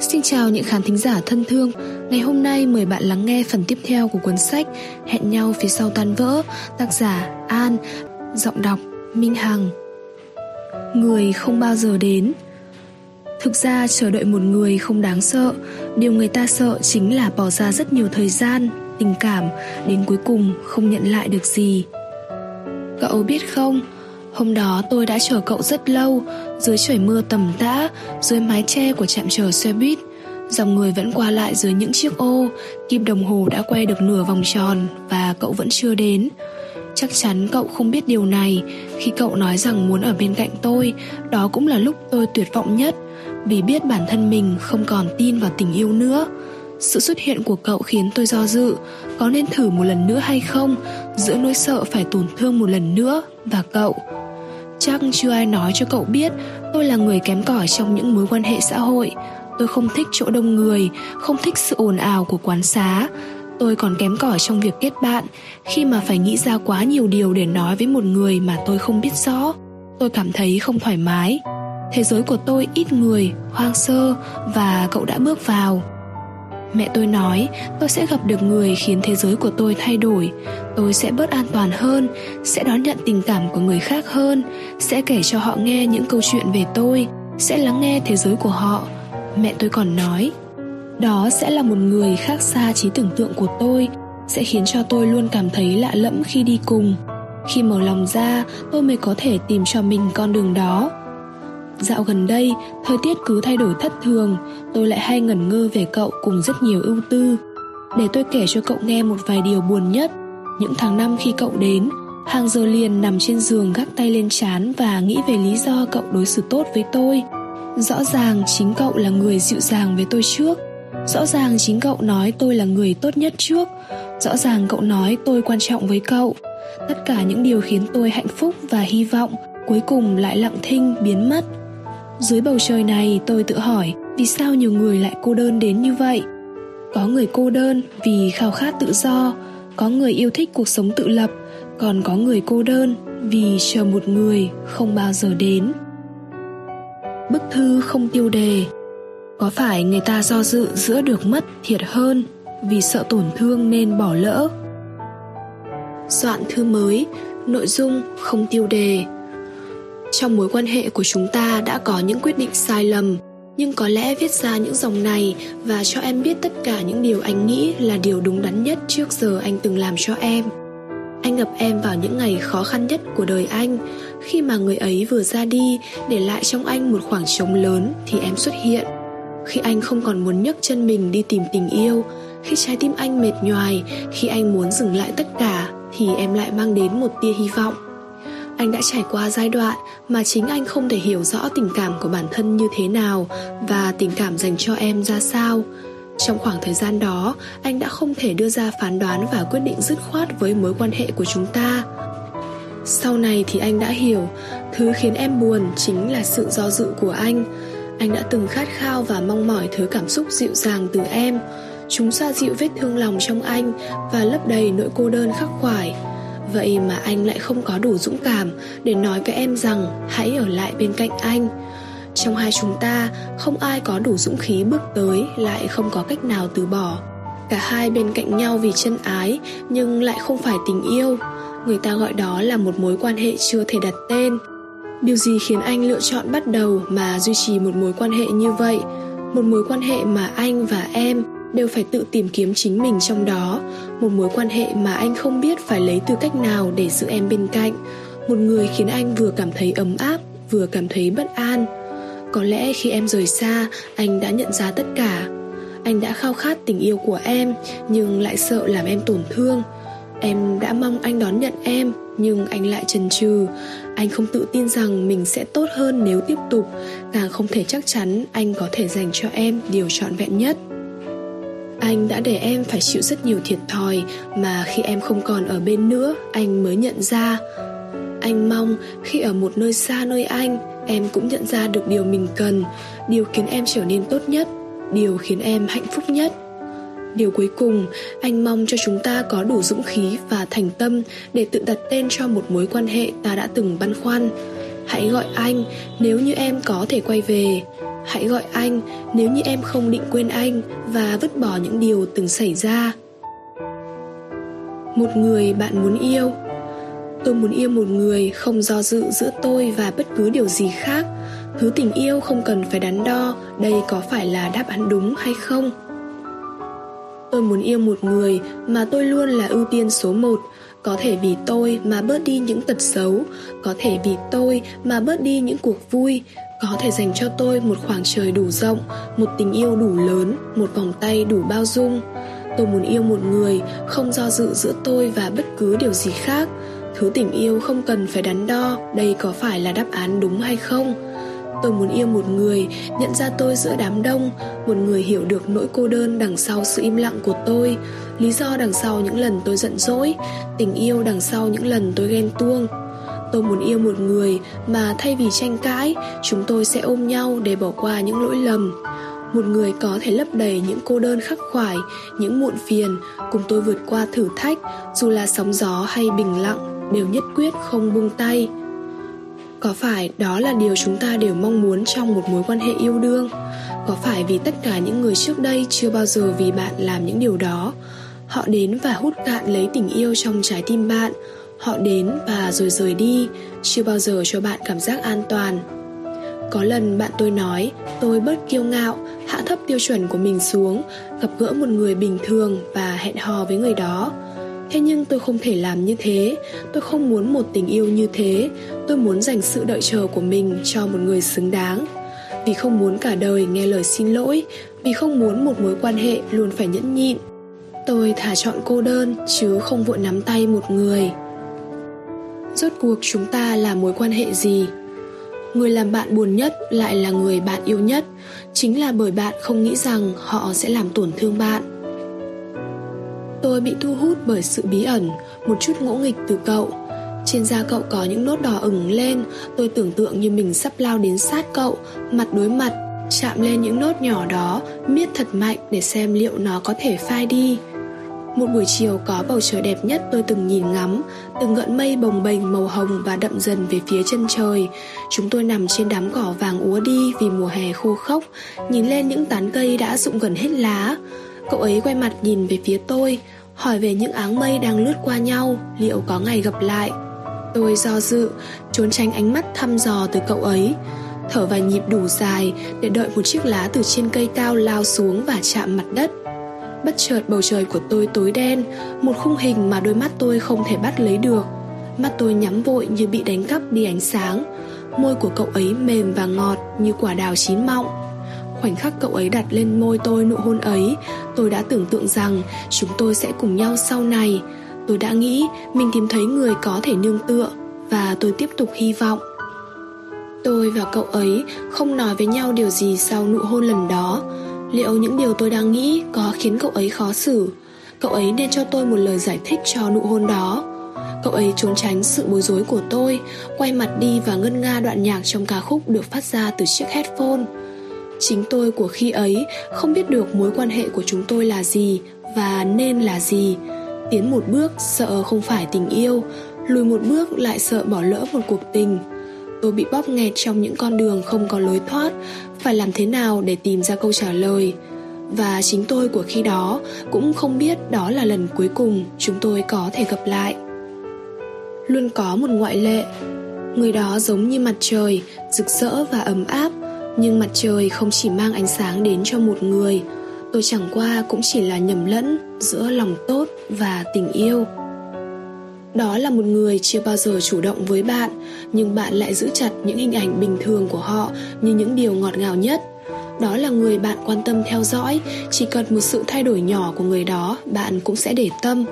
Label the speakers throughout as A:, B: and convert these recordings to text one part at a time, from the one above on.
A: Xin chào những khán thính giả thân thương. Ngày hôm nay mời bạn lắng nghe phần tiếp theo của cuốn sách Hẹn nhau phía sau tan vỡ, Tác giả An, Giọng đọc Minh Hằng. Người không bao giờ đến. Thực ra chờ đợi một người không đáng sợ. Điều người ta sợ chính là bỏ ra rất nhiều thời gian, Tình cảm, Đến cuối cùng không nhận lại được gì. Cậu biết không? Hôm đó tôi đã chờ cậu rất lâu dưới trời mưa tầm tã, Dưới mái che của trạm chờ xe buýt, Dòng người vẫn qua lại dưới những chiếc ô. Kim đồng hồ đã quay được nửa vòng tròn Và cậu vẫn chưa đến. Chắc chắn cậu không biết điều này. Khi cậu nói rằng muốn ở bên cạnh tôi, Đó cũng là lúc tôi tuyệt vọng nhất. Vì biết bản thân mình không còn tin vào tình yêu nữa. Sự xuất hiện của cậu khiến tôi do dự. Có nên thử một lần nữa hay không? Giữa nỗi sợ phải tổn thương một lần nữa Và cậu Chắc chưa ai nói cho cậu biết Tôi là người kém cỏi trong những mối quan hệ xã hội. Tôi không thích chỗ đông người Không thích sự ồn ào của quán xá. Tôi còn kém cỏi trong việc kết bạn Khi mà phải nghĩ ra quá nhiều điều để nói với một người mà tôi không biết rõ. Tôi cảm thấy không thoải mái. Thế giới của tôi ít người, hoang sơ Và cậu đã bước vào. Mẹ tôi nói, tôi sẽ gặp được người khiến thế giới của tôi thay đổi. Tôi sẽ bớt an toàn hơn, Sẽ đón nhận tình cảm của người khác hơn, Sẽ kể cho họ nghe những câu chuyện về tôi, Sẽ lắng nghe thế giới của họ. Mẹ tôi còn nói, Đó sẽ là một người khác xa trí tưởng tượng của tôi, Sẽ khiến cho tôi luôn cảm thấy lạ lẫm khi đi cùng. Khi mở lòng ra, tôi mới có thể tìm cho mình con đường đó. Dạo gần đây, thời tiết cứ thay đổi thất thường, tôi lại hay ngẩn ngơ về cậu cùng rất nhiều ưu tư. Để tôi kể cho cậu nghe một vài điều buồn nhất. Những tháng năm khi cậu đến, hàng giờ liền nằm trên giường gác tay lên chán và nghĩ về lý do cậu đối xử tốt với tôi. Rõ ràng chính cậu là người dịu dàng với tôi trước. Rõ ràng chính cậu nói tôi là người tốt nhất trước. Rõ ràng cậu nói tôi quan trọng với cậu. Tất cả những điều khiến tôi hạnh phúc và hy vọng cuối cùng lại lặng thinh biến mất dưới bầu trời này tôi tự hỏi, vì sao nhiều người lại cô đơn đến như vậy? Có người cô đơn vì khao khát tự do, có người yêu thích cuộc sống tự lập, còn có người cô đơn vì chờ một người không bao giờ đến. Bức thư không tiêu đề. Có phải người ta do dự giữa được mất thiệt hơn vì sợ tổn thương nên bỏ lỡ? Soạn thư mới, nội dung không tiêu đề trong mối quan hệ của chúng ta đã có những quyết định sai lầm, nhưng có lẽ viết ra những dòng này và cho em biết tất cả những điều anh nghĩ là điều đúng đắn nhất trước giờ anh từng làm cho em. Anh gặp em vào những ngày khó khăn nhất của đời anh. Khi mà người ấy vừa ra đi, để lại trong anh một khoảng trống lớn thì em xuất hiện. Khi anh không còn muốn nhấc chân mình đi tìm tình yêu, khi trái tim anh mệt nhoài, khi anh muốn dừng lại tất cả thì em lại mang đến một tia hy vọng anh đã trải qua giai đoạn mà chính anh không thể hiểu rõ tình cảm của bản thân như thế nào và tình cảm dành cho em ra sao. Trong khoảng thời gian đó, anh đã không thể đưa ra phán đoán và quyết định dứt khoát với mối quan hệ của chúng ta. Sau này thì anh đã hiểu, thứ khiến em buồn chính là sự do dự của anh. Anh đã từng khát khao và mong mỏi thứ cảm xúc dịu dàng từ em. Chúng xoa dịu vết thương lòng trong anh và lấp đầy nỗi cô đơn khắc khoải. Vậy mà anh lại không có đủ dũng cảm để nói với em rằng hãy ở lại bên cạnh anh. Trong hai chúng ta, không ai có đủ dũng khí bước tới lại không có cách nào từ bỏ. Cả hai bên cạnh nhau vì chân ái nhưng lại không phải tình yêu. Người ta gọi đó là một mối quan hệ chưa thể đặt tên. Điều gì khiến anh lựa chọn bắt đầu mà duy trì một mối quan hệ như vậy? Một mối quan hệ mà anh và em đều phải tự tìm kiếm chính mình trong đó một mối quan hệ mà anh không biết phải lấy tư cách nào để giữ em bên cạnh. Một người khiến anh vừa cảm thấy ấm áp, vừa cảm thấy bất an. Có lẽ khi em rời xa, anh đã nhận ra tất cả. Anh đã khao khát tình yêu của em, nhưng lại sợ làm em tổn thương. Em đã mong anh đón nhận em, nhưng anh lại chần chừ. Anh không tự tin rằng mình sẽ tốt hơn nếu tiếp tục. Càng không thể chắc chắn anh có thể dành cho em điều trọn vẹn nhất anh đã để em phải chịu rất nhiều thiệt thòi mà khi em không còn ở bên nữa, anh mới nhận ra. Anh mong khi ở một nơi xa nơi anh, em cũng nhận ra được điều mình cần, điều khiến em trở nên tốt nhất, điều khiến em hạnh phúc nhất. Điều cuối cùng, anh mong cho chúng ta có đủ dũng khí và thành tâm để tự đặt tên cho một mối quan hệ ta đã từng băn khoăn. Hãy gọi anh nếu như em có thể quay về. Hãy gọi anh nếu như em không định quên anh Và vứt bỏ những điều từng xảy ra. Một người bạn muốn yêu. Tôi muốn yêu một người không do dự giữa tôi và bất cứ điều gì khác. Thứ tình yêu không cần phải đắn đo Đây có phải là đáp án đúng hay không. Tôi muốn yêu một người mà tôi luôn là ưu tiên số một. Có thể vì tôi mà bớt đi những tật xấu. Có thể vì tôi mà bớt đi những cuộc vui. Có thể dành cho tôi một khoảng trời đủ rộng, Một tình yêu đủ lớn, Một vòng tay đủ bao dung. Tôi muốn yêu một người không do dự giữa tôi và bất cứ điều gì khác. Thứ tình yêu không cần phải đắn đo, Đây có phải là đáp án đúng hay không? Tôi muốn yêu một người, nhận ra tôi giữa đám đông, Một người hiểu được nỗi cô đơn đằng sau sự im lặng của tôi. Lý do đằng sau những lần tôi giận dỗi, Tình yêu đằng sau những lần tôi ghen tuông. Tôi muốn yêu một người mà thay vì tranh cãi, Chúng tôi sẽ ôm nhau để bỏ qua những lỗi lầm. Một người có thể lấp đầy những cô đơn khắc khoải, Những muộn phiền, Cùng tôi vượt qua thử thách, Dù là sóng gió hay bình lặng, Đều nhất quyết không buông tay có phải đó là điều chúng ta đều mong muốn trong một mối quan hệ yêu đương? Có phải vì tất cả những người trước đây chưa bao giờ vì bạn làm những điều đó, họ đến và hút cạn lấy tình yêu trong trái tim bạn? Họ đến và rồi rời đi, chưa bao giờ cho bạn cảm giác an toàn. Có lần bạn tôi nói, tôi bớt kiêu ngạo, hạ thấp tiêu chuẩn của mình xuống, gặp gỡ một người bình thường và hẹn hò với người đó. Thế nhưng tôi không thể làm như thế. Tôi không muốn một tình yêu như thế. Tôi muốn dành sự đợi chờ của mình cho một người xứng đáng. Vì không muốn cả đời nghe lời xin lỗi, Vì không muốn một mối quan hệ luôn phải nhẫn nhịn. Tôi thả chọn cô đơn, chứ không vội nắm tay một người. Rốt cuộc chúng ta là mối quan hệ gì? Người làm bạn buồn nhất lại là người bạn yêu nhất. Chính là bởi bạn không nghĩ rằng họ sẽ làm tổn thương bạn. Tôi bị thu hút bởi sự bí ẩn, một chút ngỗ nghịch từ cậu. Trên da cậu có những nốt đỏ ửng lên, tôi tưởng tượng như mình sắp lao đến sát cậu, mặt đối mặt, chạm lên những nốt nhỏ đó, miết thật mạnh để xem liệu nó có thể phai đi. Một buổi chiều có bầu trời đẹp nhất tôi từng nhìn ngắm, từng gợn mây bồng bềnh màu hồng và đậm dần về phía chân trời. Chúng tôi nằm trên đám cỏ vàng úa đi vì mùa hè khô khốc, nhìn lên những tán cây đã rụng gần hết lá. Cậu ấy quay mặt nhìn về phía tôi, Hỏi về những áng mây đang lướt qua nhau, Liệu có ngày gặp lại. Tôi do dự, Trốn tránh ánh mắt thăm dò từ cậu ấy. Thở vài nhịp đủ dài Để đợi một chiếc lá từ trên cây cao lao xuống Và chạm mặt đất. Bất chợt bầu trời của tôi tối đen, Một khung hình mà đôi mắt tôi không thể bắt lấy được. Mắt tôi nhắm vội như bị đánh cắp đi ánh sáng. Môi của cậu ấy mềm và ngọt như quả đào chín mọng. Khoảnh khắc cậu ấy đặt lên môi tôi nụ hôn ấy, Tôi đã tưởng tượng rằng chúng tôi sẽ cùng nhau sau này. Tôi đã nghĩ mình tìm thấy người có thể nương tựa Và tôi tiếp tục hy vọng. Tôi và cậu ấy không nói với nhau điều gì sau nụ hôn lần đó. Liệu những điều tôi đang nghĩ có khiến cậu ấy khó xử? Cậu ấy nên cho tôi một lời giải thích cho nụ hôn đó. Cậu ấy trốn tránh sự bối rối của tôi, Quay mặt đi và ngân nga đoạn nhạc trong ca khúc được phát ra từ chiếc headphone. Chính tôi của khi ấy không biết được mối quan hệ của chúng tôi là gì và nên là gì. Tiến một bước sợ không phải tình yêu, lùi một bước lại sợ bỏ lỡ một cuộc tình. Tôi bị bóp nghẹt trong những con đường không có lối thoát, phải làm thế nào để tìm ra câu trả lời. Và chính tôi của khi đó cũng không biết đó là lần cuối cùng chúng tôi có thể gặp lại. Luôn có một ngoại lệ, người đó giống như mặt trời, rực rỡ và ấm áp, nhưng mặt trời không chỉ mang ánh sáng đến cho một người. Tôi chẳng qua cũng chỉ là nhầm lẫn giữa lòng tốt và tình yêu. Đó là một người chưa bao giờ chủ động với bạn, Nhưng bạn lại giữ chặt những hình ảnh bình thường của họ như những điều ngọt ngào nhất. Đó là người bạn quan tâm theo dõi, chỉ cần một sự thay đổi nhỏ của người đó, bạn cũng sẽ để tâm.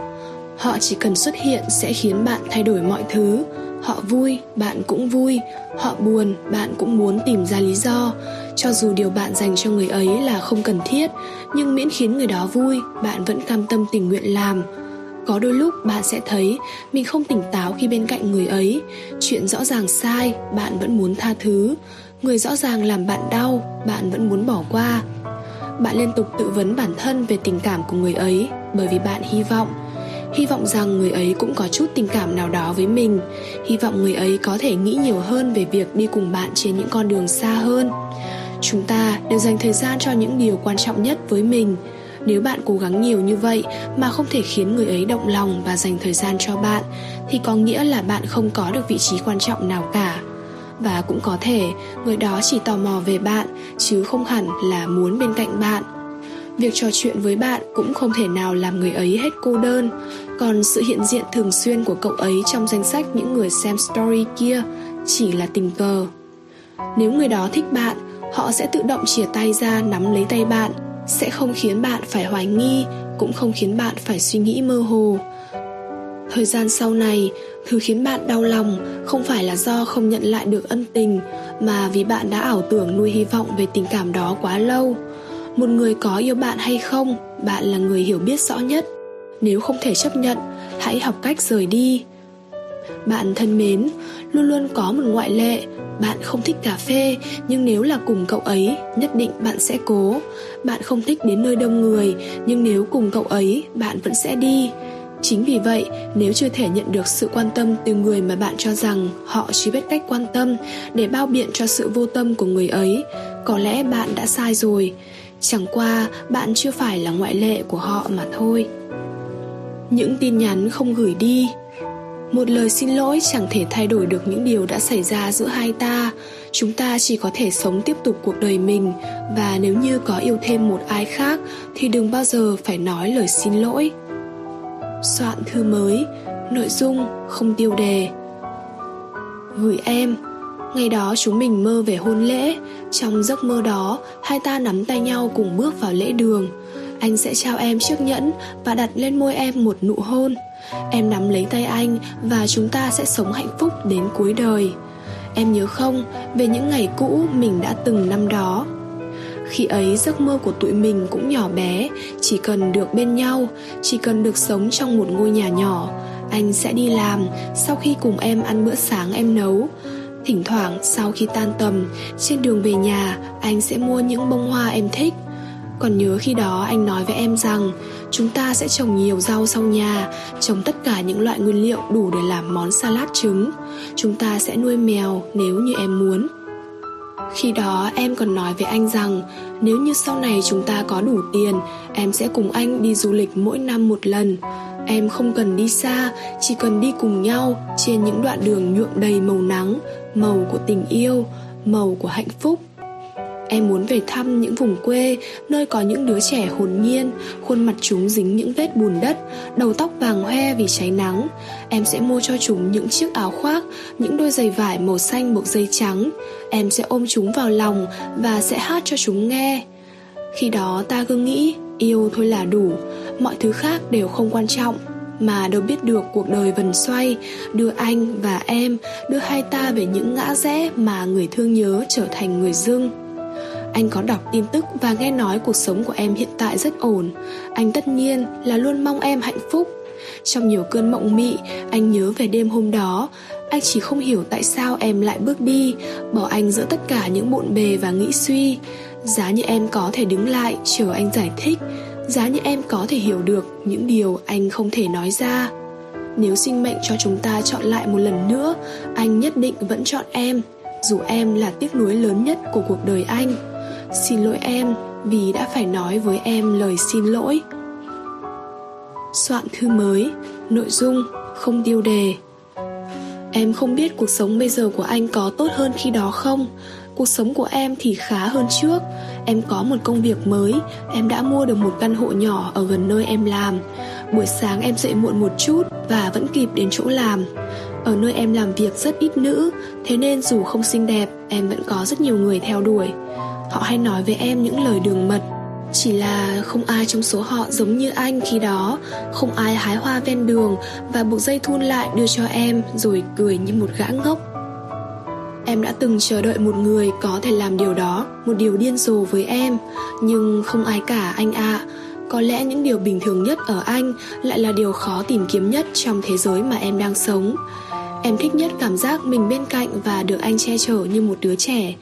A: Họ chỉ cần xuất hiện sẽ khiến bạn thay đổi mọi thứ họ vui, bạn cũng vui. Họ buồn, bạn cũng muốn tìm ra lý do. Cho dù điều bạn dành cho người ấy là không cần thiết, nhưng miễn khiến người đó vui, bạn vẫn cam tâm tình nguyện làm. Có đôi lúc bạn sẽ thấy mình không tỉnh táo khi bên cạnh người ấy. Chuyện rõ ràng sai, bạn vẫn muốn tha thứ. Người rõ ràng làm bạn đau, bạn vẫn muốn bỏ qua. Bạn liên tục tự vấn bản thân về tình cảm của người ấy bởi vì bạn hy vọng hy vọng rằng người ấy cũng có chút tình cảm nào đó với mình. Hy vọng người ấy có thể nghĩ nhiều hơn về việc đi cùng bạn trên những con đường xa hơn. Chúng ta đều dành thời gian cho những điều quan trọng nhất với mình. Nếu bạn cố gắng nhiều như vậy mà không thể khiến người ấy động lòng và dành thời gian cho bạn, thì có nghĩa là bạn không có được vị trí quan trọng nào cả. Và cũng có thể, người đó chỉ tò mò về bạn, chứ không hẳn là muốn bên cạnh bạn việc trò chuyện với bạn cũng không thể nào làm người ấy hết cô đơn. Còn sự hiện diện thường xuyên của cậu ấy trong danh sách những người xem story kia chỉ là tình cờ. Nếu người đó thích bạn, họ sẽ tự động chìa tay ra nắm lấy tay bạn, sẽ không khiến bạn phải hoài nghi, cũng không khiến bạn phải suy nghĩ mơ hồ. Thời gian sau này, thứ khiến bạn đau lòng không phải là do không nhận lại được ân tình, mà vì bạn đã ảo tưởng nuôi hy vọng về tình cảm đó quá lâu một người có yêu bạn hay không, bạn là người hiểu biết rõ nhất. Nếu không thể chấp nhận, hãy học cách rời đi. Bạn thân mến, luôn luôn có một ngoại lệ. Bạn không thích cà phê, nhưng nếu là cùng cậu ấy, nhất định bạn sẽ cố. Bạn không thích đến nơi đông người, nhưng nếu cùng cậu ấy, bạn vẫn sẽ đi. Chính vì vậy, nếu chưa thể nhận được sự quan tâm từ người mà bạn cho rằng họ chỉ biết cách quan tâm để bao biện cho sự vô tâm của người ấy, có lẽ bạn đã sai rồi chẳng qua, bạn chưa phải là ngoại lệ của họ mà thôi. Những tin nhắn không gửi đi, một lời xin lỗi chẳng thể thay đổi được những điều đã xảy ra giữa hai ta. Chúng ta chỉ có thể sống tiếp tục cuộc đời mình, và nếu như có yêu thêm một ai khác thì đừng bao giờ phải nói lời xin lỗi. Soạn thư mới, nội dung không tiêu đề. Gửi em ngày đó chúng mình mơ về hôn lễ. Trong giấc mơ đó, hai ta nắm tay nhau cùng bước vào lễ đường. Anh sẽ trao em chiếc nhẫn và đặt lên môi em một nụ hôn. Em nắm lấy tay anh và chúng ta sẽ sống hạnh phúc đến cuối đời. Em nhớ không về những ngày cũ mình đã từng năm đó? Khi ấy giấc mơ của tụi mình cũng nhỏ bé, chỉ cần được bên nhau, chỉ cần được sống trong một ngôi nhà nhỏ, anh sẽ đi làm sau khi cùng em ăn bữa sáng em nấu thỉnh thoảng, sau khi tan tầm, trên đường về nhà, anh sẽ mua những bông hoa em thích. Còn nhớ khi đó anh nói với em rằng, chúng ta sẽ trồng nhiều rau sau nhà, trồng tất cả những loại nguyên liệu đủ để làm món salad trứng. Chúng ta sẽ nuôi mèo nếu như em muốn. Khi đó, em còn nói với anh rằng, nếu như sau này chúng ta có đủ tiền, em sẽ cùng anh đi du lịch mỗi năm một lần em không cần đi xa, chỉ cần đi cùng nhau trên những đoạn đường nhuộm đầy màu nắng, màu của tình yêu, màu của hạnh phúc. Em muốn về thăm những vùng quê, Nơi có những đứa trẻ hồn nhiên, Khuôn mặt chúng dính những vết bùn đất, Đầu tóc vàng hoe vì cháy nắng. Em sẽ mua cho chúng những chiếc áo khoác, Những đôi giày vải màu xanh buộc dây trắng. Em sẽ ôm chúng vào lòng Và sẽ hát cho chúng nghe. Khi đó ta cứ nghĩ, Yêu thôi là đủ. Mọi thứ khác đều không quan trọng, mà đâu biết được cuộc đời vần xoay đưa anh và em, đưa hai ta về những ngã rẽ mà người thương nhớ trở thành người dưng. Anh có đọc tin tức và nghe nói cuộc sống của em hiện tại rất ổn. Anh tất nhiên là luôn mong em hạnh phúc. Trong nhiều cơn mộng mị, anh nhớ về đêm hôm đó. Anh chỉ không hiểu tại sao em lại bước đi, bỏ anh giữa tất cả những bộn bề và nghĩ suy. Giá như em có thể đứng lại, chờ anh giải thích giá như em có thể hiểu được những điều anh không thể nói ra. Nếu sinh mệnh cho chúng ta chọn lại một lần nữa, anh nhất định vẫn chọn em, dù em là tiếc nuối lớn nhất của cuộc đời anh. Xin lỗi em vì đã phải nói với em lời xin lỗi. Soạn thư mới, nội dung không tiêu đề. Em không biết cuộc sống bây giờ của anh có tốt hơn khi đó không? Cuộc sống của em thì khá hơn trước. Em có một công việc mới, em đã mua được một căn hộ nhỏ ở gần nơi em làm. Buổi sáng em dậy muộn một chút và vẫn kịp đến chỗ làm. Ở nơi em làm việc rất ít nữ, thế nên dù không xinh đẹp, em vẫn có rất nhiều người theo đuổi. Họ hay nói với em những lời đường mật, chỉ là không ai trong số họ giống như anh khi đó. Không ai hái hoa ven đường và buộc dây thun lại đưa cho em, rồi cười như một gã ngốc em đã từng chờ đợi một người có thể làm điều đó một điều điên rồ với em nhưng không ai cả anh ạ à. có lẽ những điều bình thường nhất ở anh lại là điều khó tìm kiếm nhất trong thế giới mà em đang sống Em thích nhất cảm giác mình bên cạnh và được anh che chở như một đứa trẻ.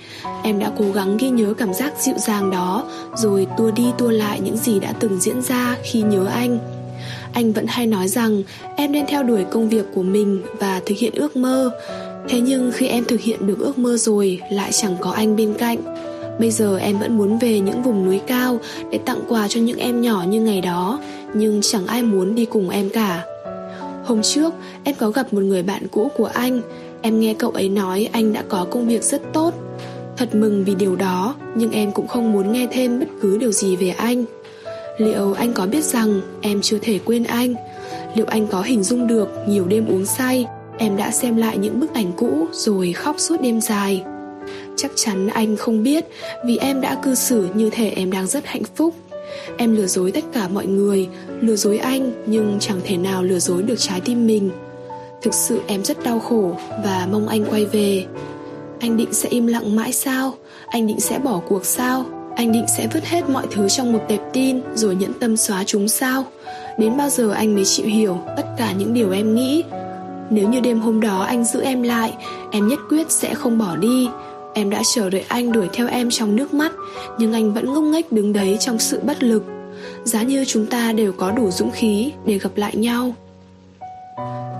A: Em đã cố gắng ghi nhớ cảm giác dịu dàng đó, rồi tua đi tua lại những gì đã từng diễn ra khi nhớ anh. Anh vẫn hay nói rằng em nên theo đuổi công việc của mình và thực hiện ước mơ. Thế nhưng khi em thực hiện được ước mơ rồi lại chẳng có anh bên cạnh. Bây giờ em vẫn muốn về những vùng núi cao để tặng quà cho những em nhỏ như ngày đó, nhưng chẳng ai muốn đi cùng em cả. Hôm trước, em có gặp một người bạn cũ của anh. Em nghe cậu ấy nói anh đã có công việc rất tốt. Thật mừng vì điều đó, nhưng em cũng không muốn nghe thêm bất cứ điều gì về anh. Liệu anh có biết rằng em chưa thể quên anh? Liệu anh có hình dung được nhiều đêm uống say, em đã xem lại những bức ảnh cũ rồi khóc suốt đêm dài? Chắc chắn anh không biết vì em đã cư xử như thể em đang rất hạnh phúc. Em lừa dối tất cả mọi người, lừa dối anh nhưng chẳng thể nào lừa dối được trái tim mình. Thực sự em rất đau khổ và mong anh quay về. Anh định sẽ im lặng mãi sao? Anh định sẽ bỏ cuộc sao? Anh định sẽ vứt hết mọi thứ trong một tệp tin rồi nhẫn tâm xóa chúng sao? Đến bao giờ anh mới chịu hiểu tất cả những điều em nghĩ? Nếu như đêm hôm đó anh giữ em lại, em nhất quyết sẽ không bỏ đi. Em đã chờ đợi anh đuổi theo em trong nước mắt, nhưng anh vẫn ngốc nghếch đứng đấy trong sự bất lực. Giá như chúng ta đều có đủ dũng khí để gặp lại nhau.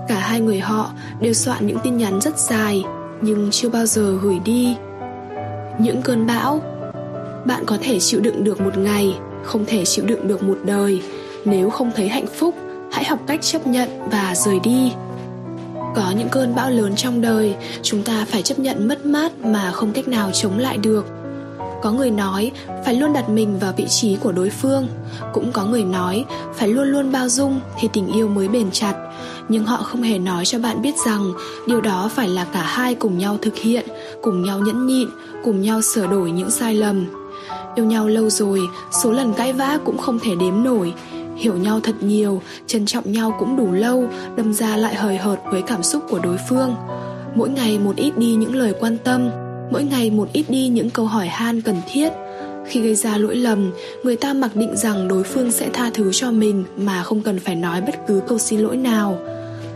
A: Cả hai người họ đều soạn những tin nhắn rất dài, nhưng chưa bao giờ gửi đi. Những cơn bão bạn có thể chịu đựng được một ngày không thể chịu đựng được một đời nếu không thấy hạnh phúc hãy học cách chấp nhận và rời đi có những cơn bão lớn trong đời chúng ta phải chấp nhận mất mát mà không cách nào chống lại được. Có người nói phải luôn đặt mình vào vị trí của đối phương cũng có người nói phải luôn luôn bao dung thì tình yêu mới bền chặt. Nhưng họ không hề nói cho bạn biết rằng điều đó phải là cả hai cùng nhau thực hiện cùng nhau nhẫn nhịn cùng nhau sửa đổi những sai lầm. Yêu nhau lâu rồi, số lần cãi vã cũng không thể đếm nổi Hiểu nhau thật nhiều, trân trọng nhau cũng đủ lâu Đâm ra lại hời hợt với cảm xúc của đối phương. Mỗi ngày một ít đi những lời quan tâm Mỗi ngày một ít đi những câu hỏi han cần thiết. Khi gây ra lỗi lầm, người ta mặc định rằng đối phương sẽ tha thứ cho mình mà không cần phải nói bất cứ câu xin lỗi nào.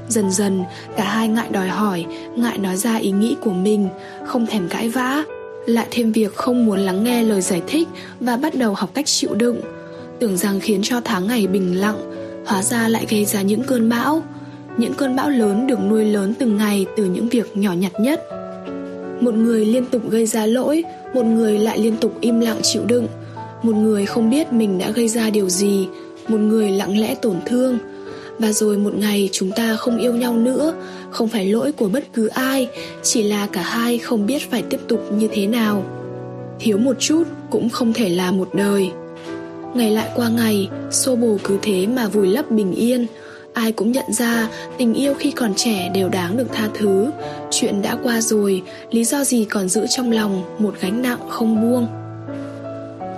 A: Dần dần, cả hai ngại đòi hỏi, ngại nói ra ý nghĩ của mình, không thèm cãi vã, lại thêm việc không muốn lắng nghe lời giải thích và bắt đầu học cách chịu đựng tưởng rằng khiến cho tháng ngày bình lặng, hóa ra lại gây ra những cơn bão. Những cơn bão lớn được nuôi lớn từng ngày từ những việc nhỏ nhặt nhất. Một người liên tục gây ra lỗi, một người lại liên tục im lặng chịu đựng. Một người không biết mình đã gây ra điều gì, một người lặng lẽ tổn thương. Và rồi một ngày chúng ta không yêu nhau nữa, không phải lỗi của bất cứ ai, chỉ là cả hai không biết phải tiếp tục như thế nào. Thiếu một chút cũng không thể là một đời ngày lại qua ngày, xô bồ cứ thế mà vùi lấp bình yên. Ai cũng nhận ra tình yêu khi còn trẻ đều đáng được tha thứ. Chuyện đã qua rồi, lý do gì còn giữ trong lòng một gánh nặng không buông?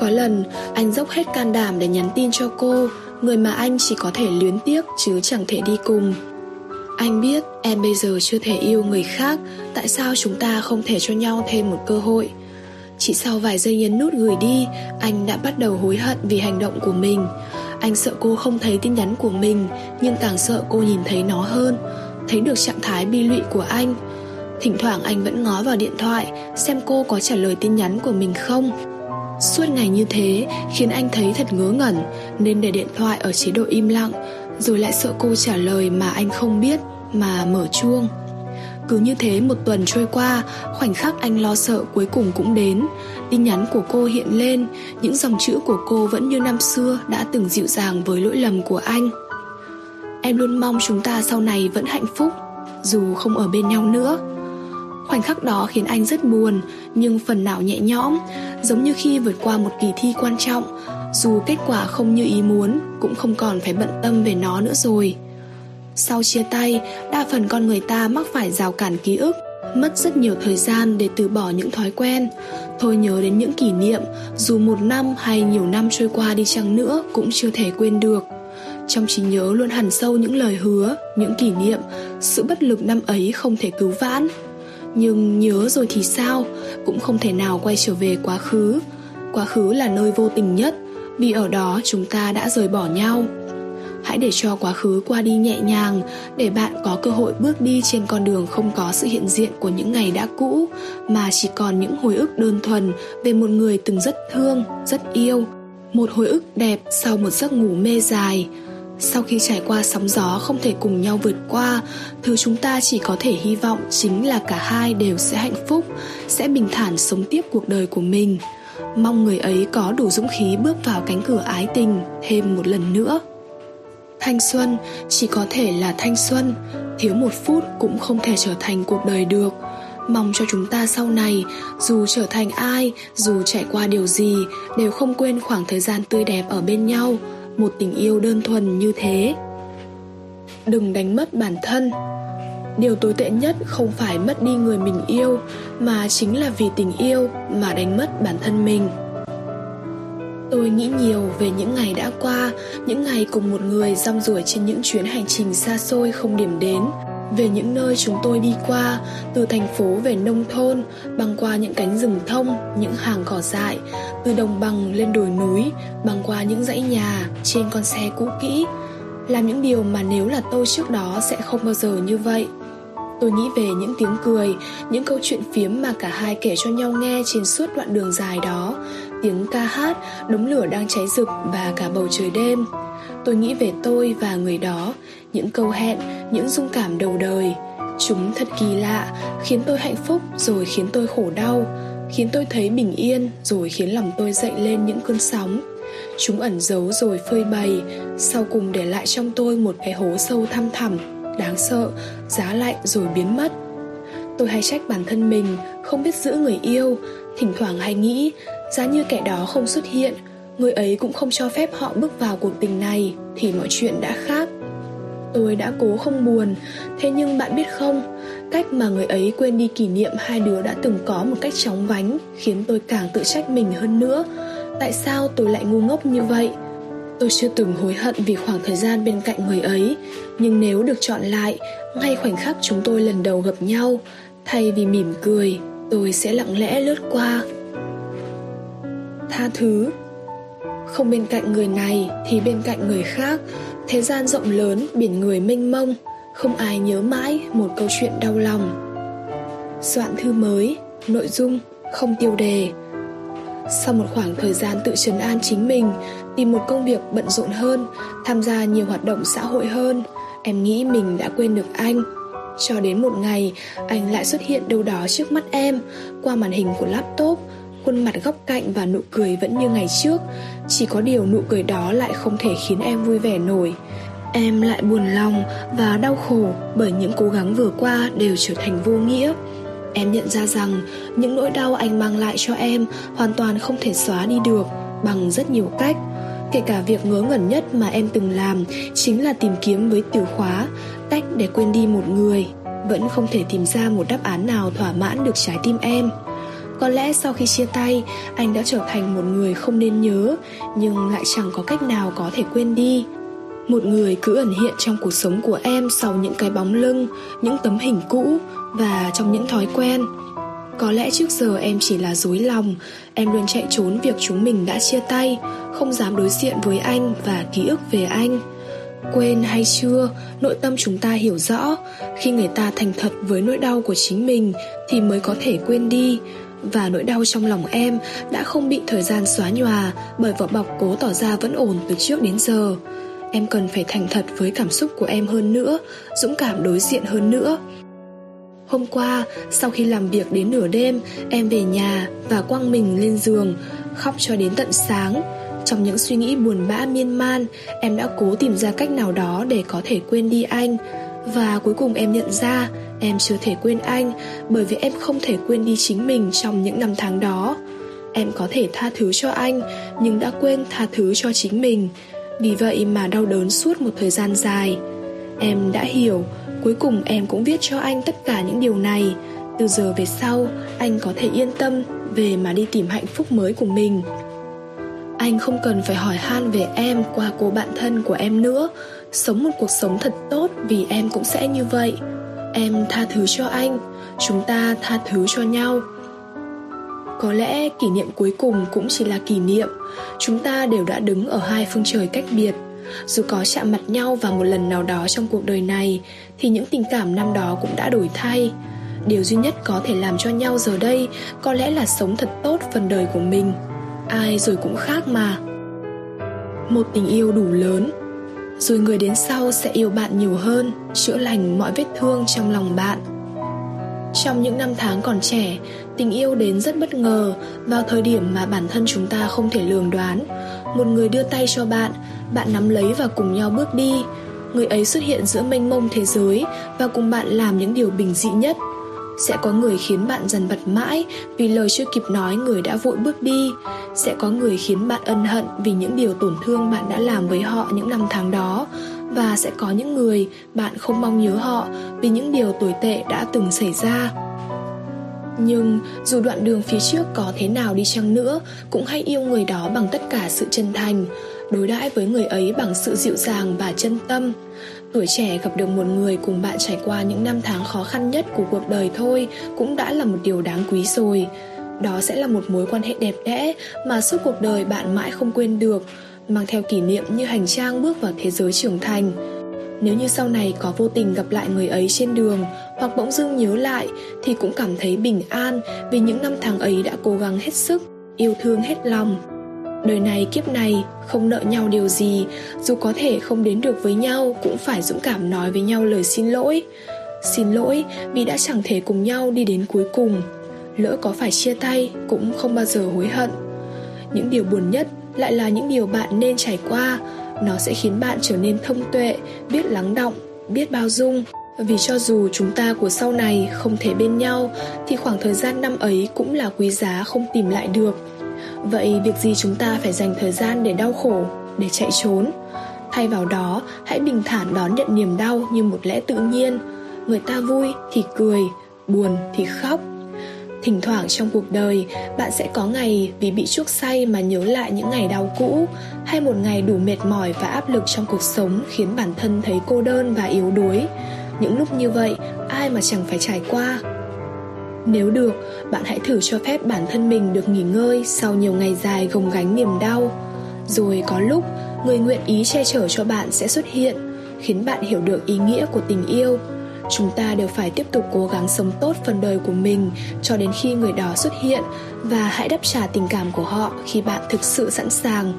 A: Có lần, anh dốc hết can đảm để nhắn tin cho cô, người mà anh chỉ có thể luyến tiếc chứ chẳng thể đi cùng. Anh biết em bây giờ chưa thể yêu người khác, tại sao chúng ta không thể cho nhau thêm một cơ hội? Chỉ sau vài giây nhấn nút gửi đi, anh đã bắt đầu hối hận vì hành động của mình. Anh sợ cô không thấy tin nhắn của mình, nhưng càng sợ cô nhìn thấy nó hơn, thấy được trạng thái bi lụy của anh. Thỉnh thoảng anh vẫn ngó vào điện thoại, xem cô có trả lời tin nhắn của mình không. Suốt ngày như thế, khiến anh thấy thật ngớ ngẩn, nên để điện thoại ở chế độ im lặng, rồi lại sợ cô trả lời mà anh không biết, mà mở chuông. Cứ như thế một tuần trôi qua, khoảnh khắc anh lo sợ cuối cùng cũng đến. Tin nhắn của cô hiện lên, những dòng chữ của cô vẫn như năm xưa đã từng dịu dàng với lỗi lầm của anh. Em luôn mong chúng ta sau này vẫn hạnh phúc, dù không ở bên nhau nữa. Khoảnh khắc đó khiến anh rất buồn Nhưng phần nào nhẹ nhõm Giống như khi vượt qua một kỳ thi quan trọng Dù kết quả không như ý muốn Cũng không còn phải bận tâm về nó nữa rồi sau chia tay Đa phần con người ta mắc phải rào cản ký ức Mất rất nhiều thời gian để từ bỏ những thói quen. Thôi nhớ đến những kỷ niệm Dù một năm hay nhiều năm trôi qua đi chăng nữa Cũng chưa thể quên được. Trong trí nhớ luôn hằn sâu những lời hứa, những kỷ niệm, sự bất lực năm ấy không thể cứu vãn. Nhưng nhớ rồi thì sao? Cũng không thể nào quay trở về quá khứ. Quá khứ là nơi vô tình nhất Vì ở đó chúng ta đã rời bỏ nhau. Hãy để cho quá khứ qua đi nhẹ nhàng Để bạn có cơ hội bước đi trên con đường không có sự hiện diện của những ngày đã cũ Mà chỉ còn những hồi ức đơn thuần Về một người từng rất thương, rất yêu Một hồi ức đẹp sau một giấc ngủ mê dài. Sau khi trải qua sóng gió không thể cùng nhau vượt qua Thứ chúng ta chỉ có thể hy vọng chính là cả hai đều sẽ hạnh phúc Sẽ bình thản sống tiếp cuộc đời của mình. Mong người ấy có đủ dũng khí bước vào cánh cửa ái tình thêm một lần nữa. Thanh xuân, chỉ có thể là thanh xuân, Thiếu một phút cũng không thể trở thành cuộc đời được. Mong cho chúng ta sau này, Dù trở thành ai, Dù trải qua điều gì, Đều không quên khoảng thời gian tươi đẹp ở bên nhau, Một tình yêu đơn thuần như thế. Đừng đánh mất bản thân. Điều tồi tệ nhất không phải mất đi người mình yêu, Mà chính là vì tình yêu mà đánh mất bản thân mình. Tôi nghĩ nhiều về những ngày đã qua Những ngày cùng một người rong ruổi trên những chuyến hành trình xa xôi không điểm đến về những nơi chúng tôi đi qua, từ thành phố về nông thôn, băng qua những cánh rừng thông, những hàng cỏ dại, từ đồng bằng lên đồi núi, băng qua những dãy nhà, trên con xe cũ kỹ. Làm những điều mà nếu là tôi trước đó sẽ không bao giờ như vậy. Tôi nghĩ về những tiếng cười, những câu chuyện phiếm mà cả hai kể cho nhau nghe trên suốt đoạn đường dài đó, tiếng ca hát, đống lửa đang cháy rực và cả bầu trời đêm. Tôi nghĩ về tôi và người đó, những câu hẹn, những dung cảm đầu đời. Chúng thật kỳ lạ, khiến tôi hạnh phúc rồi khiến tôi khổ đau, khiến tôi thấy bình yên rồi khiến lòng tôi dậy lên những cơn sóng. Chúng ẩn giấu rồi phơi bày, sau cùng để lại trong tôi một cái hố sâu thăm thẳm, đáng sợ, giá lạnh rồi biến mất. Tôi hay trách bản thân mình, không biết giữ người yêu, thỉnh thoảng hay nghĩ, giá như kẻ đó không xuất hiện, người ấy cũng không cho phép họ bước vào cuộc tình này, thì mọi chuyện đã khác. Tôi đã cố không buồn Thế nhưng bạn biết không Cách mà người ấy quên đi kỷ niệm hai đứa đã từng có một cách chóng vánh Khiến tôi càng tự trách mình hơn nữa. Tại sao tôi lại ngu ngốc như vậy? Tôi chưa từng hối hận vì khoảng thời gian bên cạnh người ấy Nhưng nếu được chọn lại Ngay khoảnh khắc chúng tôi lần đầu gặp nhau Thay vì mỉm cười Tôi sẽ lặng lẽ lướt qua. Tha thứ. Không bên cạnh người này Thì bên cạnh người khác Thế gian rộng lớn, biển người mênh mông Không ai nhớ mãi một câu chuyện đau lòng. Soạn thư mới, nội dung, không tiêu đề. Sau một khoảng thời gian tự trấn an chính mình Tìm một công việc bận rộn hơn Tham gia nhiều hoạt động xã hội hơn Em nghĩ mình đã quên được anh. Cho đến một ngày Anh lại xuất hiện đâu đó trước mắt em Qua màn hình của laptop Khuôn mặt góc cạnh và nụ cười vẫn như ngày trước. Chỉ có điều nụ cười đó lại không thể khiến em vui vẻ nổi. Em lại buồn lòng và đau khổ bởi những cố gắng vừa qua đều trở thành vô nghĩa. Em nhận ra rằng những nỗi đau anh mang lại cho em hoàn toàn không thể xóa đi được bằng rất nhiều cách. Kể cả việc ngớ ngẩn nhất mà em từng làm chính là tìm kiếm với từ khóa, cách để quên đi một người. Vẫn không thể tìm ra một đáp án nào thỏa mãn được trái tim em có lẽ sau khi chia tay, anh đã trở thành một người không nên nhớ, nhưng lại chẳng có cách nào có thể quên đi. Một người cứ ẩn hiện trong cuộc sống của em sau những cái bóng lưng, những tấm hình cũ và trong những thói quen. Có lẽ trước giờ em chỉ là dối lòng, em luôn chạy trốn việc chúng mình đã chia tay, không dám đối diện với anh và ký ức về anh. Quên hay chưa, nội tâm chúng ta hiểu rõ, khi người ta thành thật với nỗi đau của chính mình thì mới có thể quên đi, và nỗi đau trong lòng em đã không bị thời gian xóa nhòa bởi vỏ bọc cố tỏ ra vẫn ổn từ trước đến giờ. Em cần phải thành thật với cảm xúc của em hơn nữa, dũng cảm đối diện hơn nữa. Hôm qua, sau khi làm việc đến nửa đêm, em về nhà và quăng mình lên giường, khóc cho đến tận sáng. Trong những suy nghĩ buồn bã miên man, em đã cố tìm ra cách nào đó để có thể quên đi anh. Và cuối cùng em nhận ra Em chưa thể quên anh bởi vì em không thể quên đi chính mình trong những năm tháng đó. Em có thể tha thứ cho anh nhưng đã quên tha thứ cho chính mình. Vì vậy mà đau đớn suốt một thời gian dài. Em đã hiểu, cuối cùng em cũng viết cho anh tất cả những điều này. Từ giờ về sau, anh có thể yên tâm về mà đi tìm hạnh phúc mới của mình. Anh không cần phải hỏi han về em qua cô bạn thân của em nữa Sống một cuộc sống thật tốt vì em cũng sẽ như vậy. Em tha thứ cho anh, Chúng ta tha thứ cho nhau. Có lẽ kỷ niệm cuối cùng cũng chỉ là kỷ niệm. Chúng ta đều đã đứng ở hai phương trời cách biệt. Dù có chạm mặt nhau vào một lần nào đó trong cuộc đời này, Thì những tình cảm năm đó cũng đã đổi thay. Điều duy nhất có thể làm cho nhau giờ đây Có lẽ là sống thật tốt phần đời của mình. Ai rồi cũng khác mà. Một tình yêu đủ lớn rồi người đến sau sẽ yêu bạn nhiều hơn, chữa lành mọi vết thương trong lòng bạn. Trong những năm tháng còn trẻ, tình yêu đến rất bất ngờ vào thời điểm mà bản thân chúng ta không thể lường đoán. Một người đưa tay cho bạn bạn nắm lấy và cùng nhau bước đi. Người ấy xuất hiện giữa mênh mông thế giới và cùng bạn làm những điều bình dị nhất sẽ có người khiến bạn dần bật mãi vì lời chưa kịp nói người đã vội bước đi. Sẽ có người khiến bạn ân hận vì những điều tổn thương bạn đã làm với họ những năm tháng đó. Và sẽ có những người bạn không mong nhớ họ vì những điều tồi tệ đã từng xảy ra. Nhưng dù đoạn đường phía trước có thế nào đi chăng nữa, cũng hãy yêu người đó bằng tất cả sự chân thành. Đối đãi với người ấy bằng sự dịu dàng và chân tâm tuổi trẻ gặp được một người cùng bạn trải qua những năm tháng khó khăn nhất của cuộc đời thôi cũng đã là một điều đáng quý rồi. Đó sẽ là một mối quan hệ đẹp đẽ mà suốt cuộc đời bạn mãi không quên được, mang theo kỷ niệm như hành trang bước vào thế giới trưởng thành. Nếu như sau này có vô tình gặp lại người ấy trên đường hoặc bỗng dưng nhớ lại thì cũng cảm thấy bình an vì những năm tháng ấy đã cố gắng hết sức, yêu thương hết lòng đời này kiếp này, không nợ nhau điều gì. Dù có thể không đến được với nhau, cũng phải dũng cảm nói với nhau lời xin lỗi. Xin lỗi vì đã chẳng thể cùng nhau đi đến cuối cùng. Lỡ có phải chia tay, cũng không bao giờ hối hận. Những điều buồn nhất lại là những điều bạn nên trải qua. Nó sẽ khiến bạn trở nên thông tuệ, biết lắng động, biết bao dung. Vì cho dù chúng ta của sau này không thể bên nhau, thì khoảng thời gian năm ấy cũng là quý giá không tìm lại được vậy việc gì chúng ta phải dành thời gian để đau khổ, để chạy trốn? Thay vào đó, hãy bình thản đón nhận niềm đau như một lẽ tự nhiên. Người ta vui thì cười, buồn thì khóc. Thỉnh thoảng trong cuộc đời, bạn sẽ có ngày vì bị chuốc say mà nhớ lại những ngày đau cũ, hay một ngày đủ mệt mỏi và áp lực trong cuộc sống khiến bản thân thấy cô đơn và yếu đuối. Những lúc như vậy, ai mà chẳng phải trải qua? Nếu được, bạn hãy thử cho phép bản thân mình được nghỉ ngơi sau nhiều ngày dài gồng gánh niềm đau. Rồi có lúc, người nguyện ý che chở cho bạn sẽ xuất hiện, khiến bạn hiểu được ý nghĩa của tình yêu. Chúng ta đều phải tiếp tục cố gắng sống tốt phần đời của mình cho đến khi người đó xuất hiện và hãy đáp trả tình cảm của họ khi bạn thực sự sẵn sàng.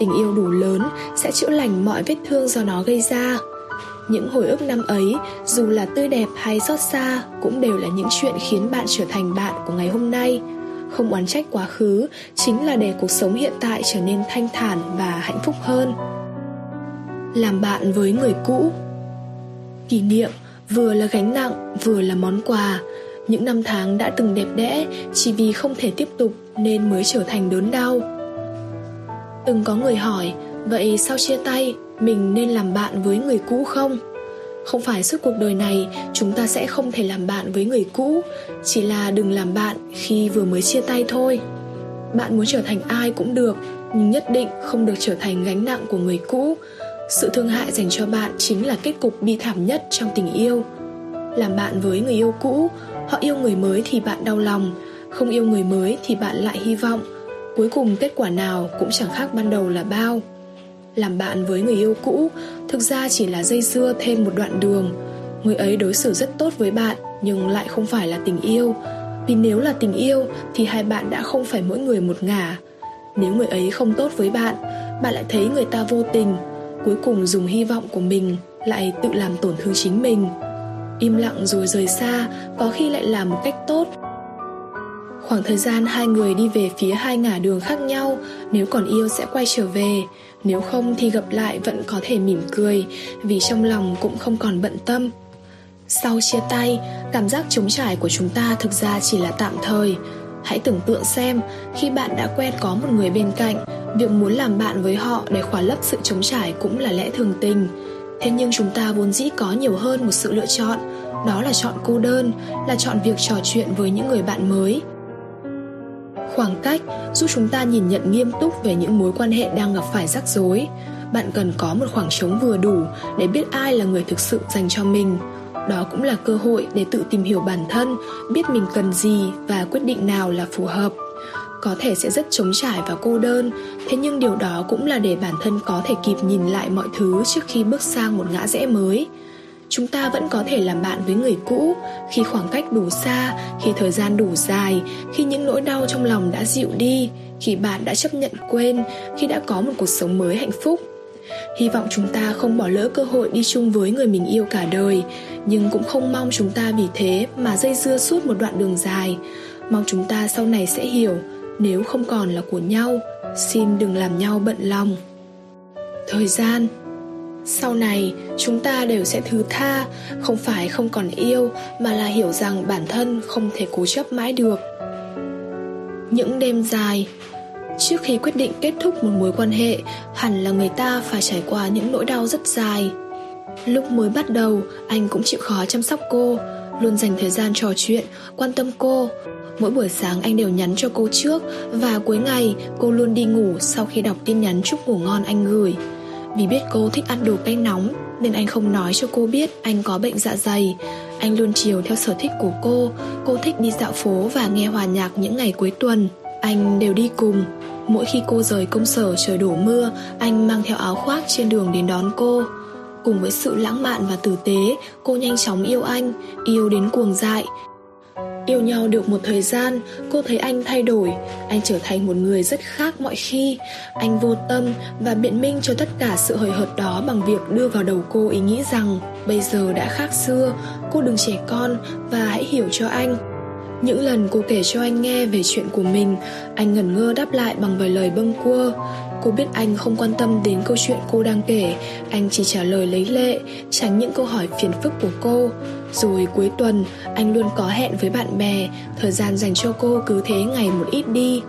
A: Tình yêu đủ lớn sẽ chữa lành mọi vết thương do nó gây ra những hồi ức năm ấy, dù là tươi đẹp hay xót xa, cũng đều là những chuyện khiến bạn trở thành bạn của ngày hôm nay. Không oán trách quá khứ, chính là để cuộc sống hiện tại trở nên thanh thản và hạnh phúc hơn. Làm bạn với người cũ. Kỷ niệm, vừa là gánh nặng, vừa là món quà. Những năm tháng đã từng đẹp đẽ, chỉ vì không thể tiếp tục nên mới trở thành đớn đau. Từng có người hỏi, vậy sau chia tay? Mình nên làm bạn với người cũ không? Không phải suốt cuộc đời này chúng ta sẽ không thể làm bạn với người cũ, chỉ là đừng làm bạn khi vừa mới chia tay thôi. Bạn muốn trở thành ai cũng được, nhưng nhất định không được trở thành gánh nặng của người cũ. Sự thương hại dành cho bạn chính là kết cục bi thảm nhất trong tình yêu. Làm bạn với người yêu cũ, họ yêu người mới thì bạn đau lòng, không yêu người mới thì bạn lại hy vọng. Cuối cùng kết quả nào cũng chẳng khác ban đầu là bao làm bạn với người yêu cũ, thực ra chỉ là dây dưa thêm một đoạn đường. Người ấy đối xử rất tốt với bạn, nhưng lại không phải là tình yêu. Vì nếu là tình yêu, thì hai bạn đã không phải mỗi người một ngả. Nếu người ấy không tốt với bạn bạn lại thấy người ta vô tình. Cuối cùng dùng hy vọng của mình lại tự làm tổn thương chính mình. Im lặng rồi rời xa, có khi lại là một cách tốt khoảng thời gian hai người đi về phía hai ngả đường khác nhau, nếu còn yêu sẽ quay trở về. Nếu không thì gặp lại vẫn có thể mỉm cười, vì trong lòng cũng không còn bận tâm. Sau chia tay, cảm giác trống trải của chúng ta thực ra chỉ là tạm thời. Hãy tưởng tượng xem, khi bạn đã quen có một người bên cạnh, việc muốn làm bạn với họ để khỏa lấp sự trống trải cũng là lẽ thường tình. Thế nhưng chúng ta vốn dĩ có nhiều hơn một sự lựa chọn. Đó là chọn cô đơn, là chọn việc trò chuyện với những người bạn mới khoảng cách giúp chúng ta nhìn nhận nghiêm túc về những mối quan hệ đang gặp phải rắc rối. Bạn cần có một khoảng trống vừa đủ để biết ai là người thực sự dành cho mình. Đó cũng là cơ hội để tự tìm hiểu bản thân, biết mình cần gì và quyết định nào là phù hợp. Có thể sẽ rất trống trải và cô đơn, thế nhưng điều đó cũng là để bản thân có thể kịp nhìn lại mọi thứ trước khi bước sang một ngã rẽ mới chúng ta vẫn có thể làm bạn với người cũ. Khi khoảng cách đủ xa, khi thời gian đủ dài, khi những nỗi đau trong lòng đã dịu đi, khi bạn đã chấp nhận quên, khi đã có một cuộc sống mới hạnh phúc. Hy vọng chúng ta không bỏ lỡ cơ hội đi chung với người mình yêu cả đời, nhưng cũng không mong chúng ta vì thế mà dây dưa suốt một đoạn đường dài. Mong chúng ta sau này sẽ hiểu, nếu không còn là của nhau, xin đừng làm nhau bận lòng. Thời gian sau này, chúng ta đều sẽ thứ tha, không phải không còn yêu, mà là hiểu rằng bản thân không thể cố chấp mãi được. Những đêm dài, trước khi quyết định kết thúc một mối quan hệ, hẳn là người ta phải trải qua những nỗi đau rất dài. Lúc mới bắt đầu, anh cũng chịu khó chăm sóc cô, luôn dành thời gian trò chuyện, quan tâm cô. Mỗi buổi sáng anh đều nhắn cho cô trước và cuối ngày cô luôn đi ngủ sau khi đọc tin nhắn chúc ngủ ngon anh gửi vì biết cô thích ăn đồ cay nóng, nên anh không nói cho cô biết anh có bệnh dạ dày. Anh luôn chiều theo sở thích của cô. Cô thích đi dạo phố và nghe hòa nhạc những ngày cuối tuần. Anh đều đi cùng. Mỗi khi cô rời công sở trời đổ mưa, anh mang theo áo khoác trên đường đến đón cô. Cùng với sự lãng mạn và tử tế, cô nhanh chóng yêu anh, yêu đến cuồng dại. Yêu nhau được một thời gian, cô thấy anh thay đổi, anh trở thành một người rất khác mọi khi. Anh vô tâm và biện minh cho tất cả sự hời hợt đó bằng việc đưa vào đầu cô ý nghĩ rằng bây giờ đã khác xưa, cô đừng trẻ con và hãy hiểu cho anh. Những lần cô kể cho anh nghe về chuyện của mình, anh ngẩn ngơ đáp lại bằng vài lời bâng quơ. Cô biết anh không quan tâm đến câu chuyện cô đang kể, anh chỉ trả lời lấy lệ, tránh những câu hỏi phiền phức của cô. Rồi cuối tuần, anh luôn có hẹn với bạn bè, thời gian dành cho cô cứ thế ngày một ít đi.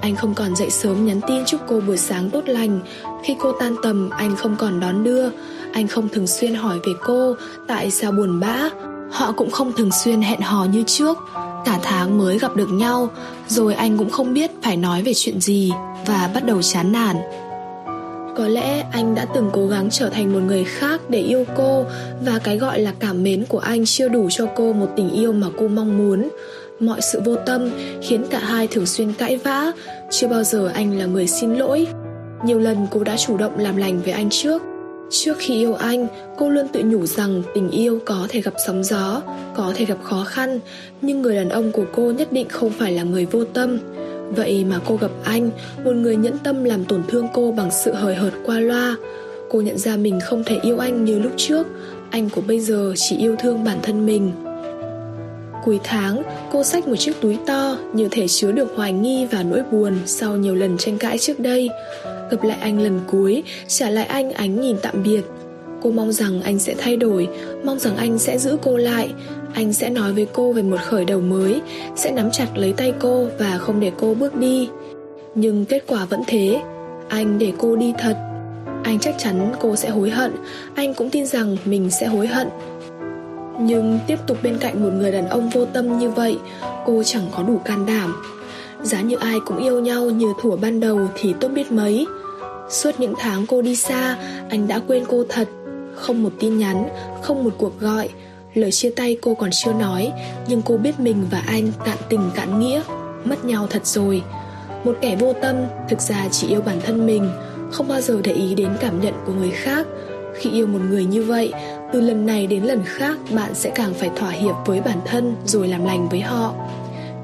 A: Anh không còn dậy sớm nhắn tin chúc cô buổi sáng tốt lành. Khi cô tan tầm, anh không còn đón đưa. Anh không thường xuyên hỏi về cô, tại sao buồn bã. Họ cũng không thường xuyên hẹn hò như trước. Cả tháng mới gặp được nhau, rồi anh cũng không biết phải nói về chuyện gì và bắt đầu chán nản. Có lẽ anh đã từng cố gắng trở thành một người khác để yêu cô và cái gọi là cảm mến của anh chưa đủ cho cô một tình yêu mà cô mong muốn. Mọi sự vô tâm khiến cả hai thường xuyên cãi vã, chưa bao giờ anh là người xin lỗi. Nhiều lần cô đã chủ động làm lành với anh trước. Trước khi yêu anh, cô luôn tự nhủ rằng tình yêu có thể gặp sóng gió, có thể gặp khó khăn, nhưng người đàn ông của cô nhất định không phải là người vô tâm Vậy mà cô gặp anh, một người nhẫn tâm làm tổn thương cô bằng sự hời hợt qua loa. Cô nhận ra mình không thể yêu anh như lúc trước, anh của bây giờ chỉ yêu thương bản thân mình. Cuối tháng, cô xách một chiếc túi to như thể chứa được hoài nghi và nỗi buồn sau nhiều lần tranh cãi trước đây. Gặp lại anh lần cuối, trả lại anh ánh nhìn tạm biệt. Cô mong rằng anh sẽ thay đổi, mong rằng anh sẽ giữ cô lại, anh sẽ nói với cô về một khởi đầu mới, sẽ nắm chặt lấy tay cô và không để cô bước đi. Nhưng kết quả vẫn thế. Anh để cô đi thật. Anh chắc chắn cô sẽ hối hận. Anh cũng tin rằng mình sẽ hối hận. Nhưng tiếp tục bên cạnh một người đàn ông vô tâm như vậy, cô chẳng có đủ can đảm. Giá như ai cũng yêu nhau như thủa ban đầu thì tốt biết mấy. Suốt những tháng cô đi xa, anh đã quên cô thật. Không một tin nhắn, không một cuộc gọi Lời chia tay cô còn chưa nói, Nhưng cô biết mình và anh cạn tình cạn nghĩa, Mất nhau thật rồi. Một kẻ vô tâm, thực ra chỉ yêu bản thân mình, Không bao giờ để ý đến cảm nhận của người khác. Khi yêu một người như vậy, Từ lần này đến lần khác, Bạn sẽ càng phải thỏa hiệp với bản thân Rồi làm lành với họ.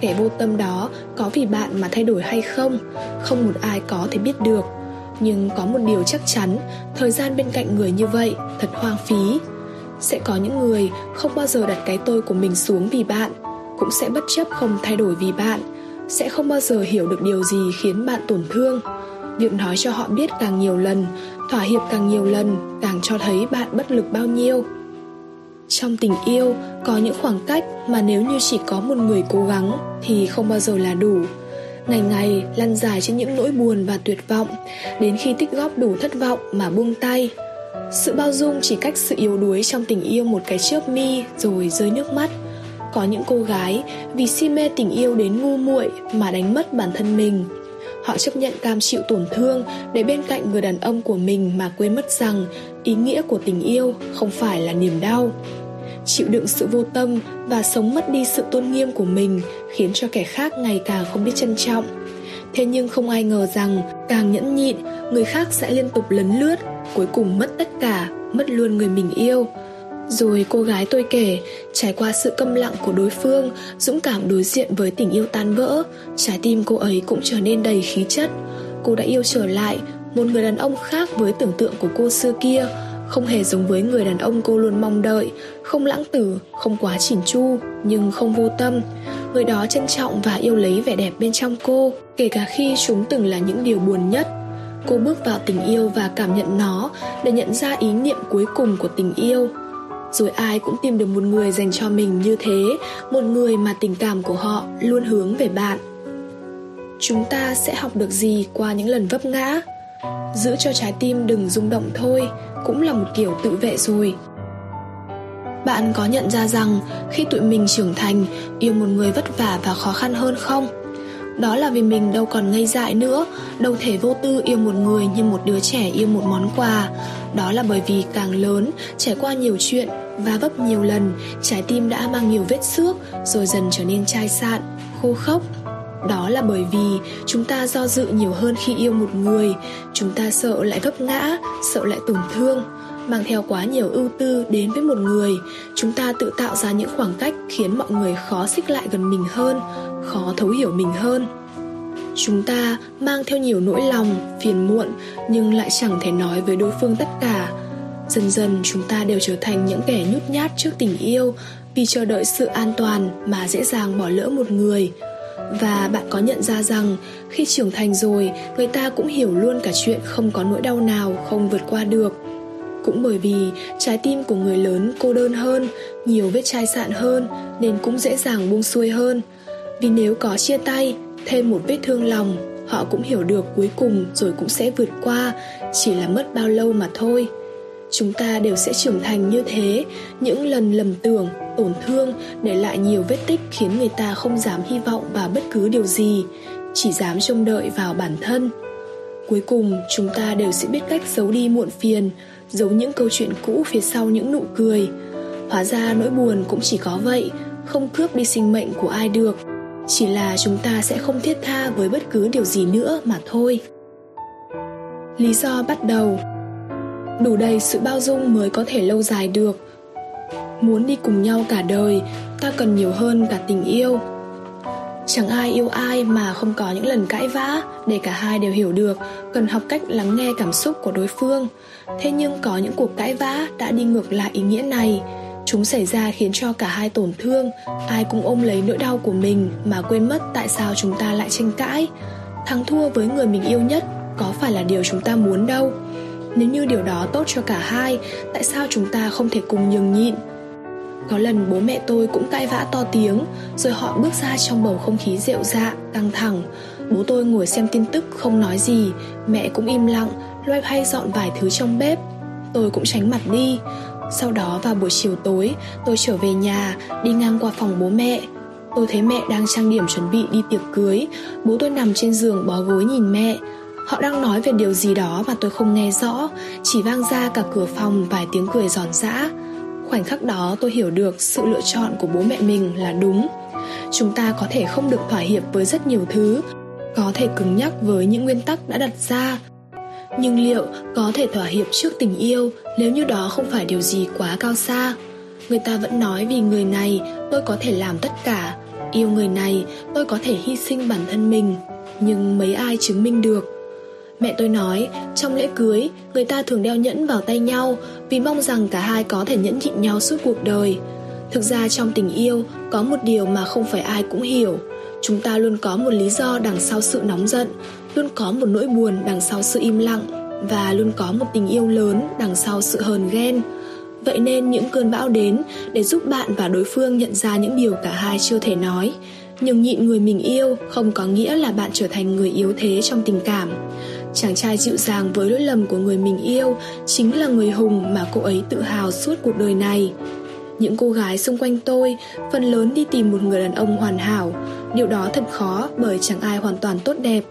A: Kẻ vô tâm đó, có vì bạn mà thay đổi hay không Không một ai có thể biết được. Nhưng có một điều chắc chắn, Thời gian bên cạnh người như vậy Thật hoang phí sẽ có những người không bao giờ đặt cái tôi của mình xuống vì bạn, cũng sẽ bất chấp không thay đổi vì bạn, sẽ không bao giờ hiểu được điều gì khiến bạn tổn thương. Việc nói cho họ biết càng nhiều lần, thỏa hiệp càng nhiều lần, càng cho thấy bạn bất lực bao nhiêu. Trong tình yêu, có những khoảng cách mà nếu như chỉ có một người cố gắng thì không bao giờ là đủ. Ngày ngày lăn dài trên những nỗi buồn và tuyệt vọng, đến khi tích góp đủ thất vọng mà buông tay sự bao dung chỉ cách sự yếu đuối trong tình yêu một cái chớp mi rồi rơi nước mắt. Có những cô gái vì si mê tình yêu đến ngu muội mà đánh mất bản thân mình. Họ chấp nhận cam chịu tổn thương để bên cạnh người đàn ông của mình mà quên mất rằng ý nghĩa của tình yêu không phải là niềm đau. Chịu đựng sự vô tâm và sống mất đi sự tôn nghiêm của mình khiến cho kẻ khác ngày càng không biết trân trọng. Thế nhưng không ai ngờ rằng càng nhẫn nhịn, người khác sẽ liên tục lấn lướt cuối cùng mất tất cả mất luôn người mình yêu. Rồi cô gái tôi kể trải qua sự câm lặng của đối phương dũng cảm đối diện với tình yêu tan vỡ trái tim cô ấy cũng trở nên đầy khí chất. Cô đã yêu trở lại Một người đàn ông khác với tưởng tượng của cô xưa kia Không hề giống với người đàn ông cô luôn mong đợi Không lãng tử, không quá chỉn chu Nhưng không vô tâm. Người đó trân trọng và yêu lấy vẻ đẹp bên trong cô Kể cả khi chúng từng là những điều buồn nhất. Cô bước vào tình yêu và cảm nhận nó Để nhận ra ý niệm cuối cùng của tình yêu. Rồi ai cũng tìm được một người dành cho mình như thế, một người mà tình cảm của họ luôn hướng về bạn. Chúng ta sẽ học được gì qua những lần vấp ngã? Giữ cho trái tim đừng rung động thôi cũng là một kiểu tự vệ rồi. Bạn có nhận ra rằng khi tụi mình trưởng thành, yêu một người vất vả và khó khăn hơn không? Đó là vì mình đâu còn ngây dại nữa. Đâu thể vô tư yêu một người như một đứa trẻ yêu một món quà. Đó là bởi vì càng lớn, trải qua nhiều chuyện và vấp nhiều lần, trái tim đã mang nhiều vết xước, rồi dần trở nên chai sạn, khô khốc. Đó là bởi vì chúng ta do dự nhiều hơn khi yêu một người. Chúng ta sợ lại vấp ngã, sợ lại tổn thương, mang theo quá nhiều ưu tư đến với một người. Chúng ta tự tạo ra những khoảng cách khiến mọi người khó xích lại gần mình hơn khó thấu hiểu mình hơn. Chúng ta mang theo nhiều nỗi lòng, phiền muộn, nhưng lại chẳng thể nói với đối phương tất cả. Dần dần, chúng ta đều trở thành những kẻ nhút nhát trước tình yêu vì chờ đợi sự an toàn mà dễ dàng bỏ lỡ một người. Và bạn có nhận ra rằng, khi trưởng thành rồi, người ta cũng hiểu luôn cả chuyện không có nỗi đau nào không vượt qua được. Cũng bởi vì trái tim của người lớn cô đơn hơn, nhiều vết chai sạn hơn, nên cũng dễ dàng buông xuôi hơn vì nếu có chia tay, thêm một vết thương lòng, họ cũng hiểu được cuối cùng rồi cũng sẽ vượt qua, chỉ là mất bao lâu mà thôi. Chúng ta đều sẽ trưởng thành như thế. Những lần lầm tưởng, tổn thương để lại nhiều vết tích khiến người ta không dám hy vọng vào bất cứ điều gì, chỉ dám trông đợi vào bản thân. Cuối cùng, chúng ta đều sẽ biết cách giấu đi muộn phiền, giấu những câu chuyện cũ phía sau những nụ cười. Hóa ra nỗi buồn cũng chỉ có vậy, không cướp đi sinh mệnh của ai được chỉ là chúng ta sẽ không thiết tha với bất cứ điều gì nữa mà thôi. Lý do bắt đầu. Đủ đầy sự bao dung mới có thể lâu dài được. Muốn đi cùng nhau cả đời, ta cần nhiều hơn cả tình yêu. Chẳng ai yêu ai mà không có những lần cãi vã, để cả hai đều hiểu được, cần học cách lắng nghe cảm xúc của đối phương. Thế nhưng có những cuộc cãi vã đã đi ngược lại ý nghĩa này chúng xảy ra khiến cho cả hai tổn thương. Ai cũng ôm lấy nỗi đau của mình mà quên mất tại sao chúng ta lại tranh cãi. Thắng thua với người mình yêu nhất có phải là điều chúng ta muốn đâu. Nếu như điều đó tốt cho cả hai tại sao chúng ta không thể cùng nhường nhịn? Có lần bố mẹ tôi cũng cãi vã to tiếng rồi họ bước ra trong bầu không khí rượu dạ, căng thẳng. Bố tôi ngồi xem tin tức không nói gì mẹ cũng im lặng loay hoay dọn vài thứ trong bếp. Tôi cũng tránh mặt đi sau đó vào buổi chiều tối, tôi trở về nhà, đi ngang qua phòng bố mẹ. Tôi thấy mẹ đang trang điểm chuẩn bị đi tiệc cưới. Bố tôi nằm trên giường bó gối nhìn mẹ. Họ đang nói về điều gì đó mà tôi không nghe rõ. Chỉ vang ra cả cửa phòng vài tiếng cười giòn giã. Khoảnh khắc đó tôi hiểu được sự lựa chọn của bố mẹ mình là đúng. Chúng ta có thể không được thỏa hiệp với rất nhiều thứ. Có thể cứng nhắc với những nguyên tắc đã đặt ra. Nhưng liệu có thể thỏa hiệp trước tình yêu Nếu như đó không phải điều gì quá cao xa Người ta vẫn nói vì người này tôi có thể làm tất cả Yêu người này tôi có thể hy sinh bản thân mình Nhưng mấy ai chứng minh được Mẹ tôi nói, trong lễ cưới, người ta thường đeo nhẫn vào tay nhau vì mong rằng cả hai có thể nhẫn nhịn nhau suốt cuộc đời. Thực ra trong tình yêu, có một điều mà không phải ai cũng hiểu. Chúng ta luôn có một lý do đằng sau sự nóng giận, luôn có một nỗi buồn đằng sau sự im lặng và luôn có một tình yêu lớn đằng sau sự hờn ghen. Vậy nên những cơn bão đến để giúp bạn và đối phương nhận ra những điều cả hai chưa thể nói. Nhưng nhịn người mình yêu không có nghĩa là bạn trở thành người yếu thế trong tình cảm Chàng trai dịu dàng với lỗi lầm của người mình yêu chính là người hùng mà cô ấy tự hào suốt cuộc đời này. Những cô gái xung quanh tôi phần lớn đi tìm một người đàn ông hoàn hảo. Điều đó thật khó bởi chẳng ai hoàn toàn tốt đẹp.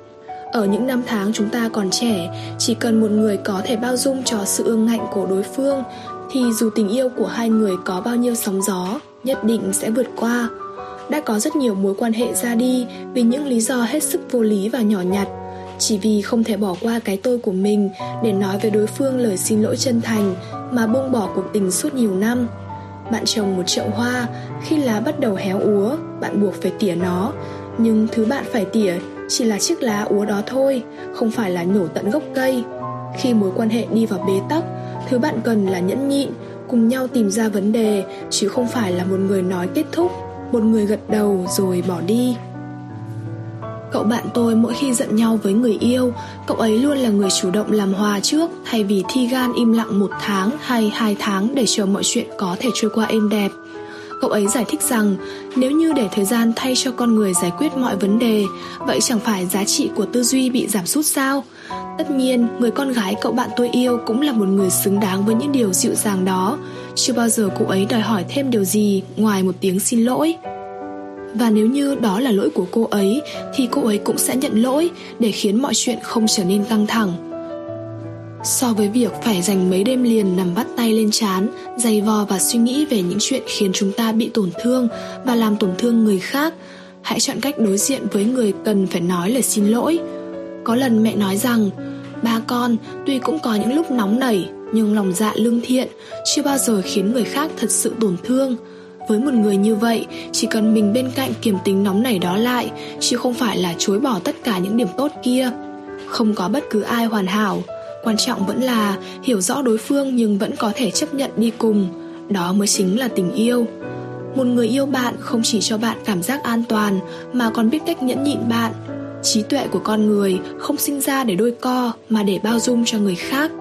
A: Ở những năm tháng chúng ta còn trẻ, chỉ cần một người có thể bao dung cho sự ương ngạnh của đối phương thì dù tình yêu của hai người có bao nhiêu sóng gió, nhất định sẽ vượt qua. Đã có rất nhiều mối quan hệ ra đi vì những lý do hết sức vô lý và nhỏ nhặt. Chỉ vì không thể bỏ qua cái tôi của mình để nói với đối phương lời xin lỗi chân thành mà buông bỏ cuộc tình suốt nhiều năm. Bạn trồng một chậu hoa khi lá bắt đầu héo úa bạn buộc phải tỉa nó. Nhưng thứ bạn phải tỉa chỉ là chiếc lá úa đó thôi, không phải là nhổ tận gốc cây. Khi mối quan hệ đi vào bế tắc, thứ bạn cần là nhẫn nhịn, cùng nhau tìm ra vấn đề, chứ không phải là một người nói kết thúc, một người gật đầu rồi bỏ đi. Cậu bạn tôi mỗi khi giận nhau với người yêu, cậu ấy luôn là người chủ động làm hòa trước thay vì thi gan im lặng một tháng hay hai tháng để chờ mọi chuyện có thể trôi qua êm đẹp. Cậu ấy giải thích rằng nếu như để thời gian thay cho con người giải quyết mọi vấn đề, vậy chẳng phải giá trị của tư duy bị giảm sút sao? Tất nhiên, người con gái cậu bạn tôi yêu cũng là một người xứng đáng với những điều dịu dàng đó. Chưa bao giờ cô ấy đòi hỏi thêm điều gì ngoài một tiếng xin lỗi. Và nếu như đó là lỗi của cô ấy thì cô ấy cũng sẽ nhận lỗi để khiến mọi chuyện không trở nên căng thẳng. So với việc phải dành mấy đêm liền nằm bắt tay lên chán, dày vò và suy nghĩ về những chuyện khiến chúng ta bị tổn thương và làm tổn thương người khác, hãy chọn cách đối diện với người cần phải nói lời xin lỗi. Có lần mẹ nói rằng, ba con tuy cũng có những lúc nóng nảy nhưng lòng dạ lương thiện chưa bao giờ khiến người khác thật sự tổn thương. Với một người như vậy, chỉ cần mình bên cạnh kiềm tính nóng nảy đó lại, chứ không phải là chối bỏ tất cả những điểm tốt kia. Không có bất cứ ai hoàn hảo, quan trọng vẫn là hiểu rõ đối phương nhưng vẫn có thể chấp nhận đi cùng. Đó mới chính là tình yêu. Một người yêu bạn không chỉ cho bạn cảm giác an toàn mà còn biết cách nhẫn nhịn bạn. Trí tuệ của con người không sinh ra để đôi co mà để bao dung cho người khác.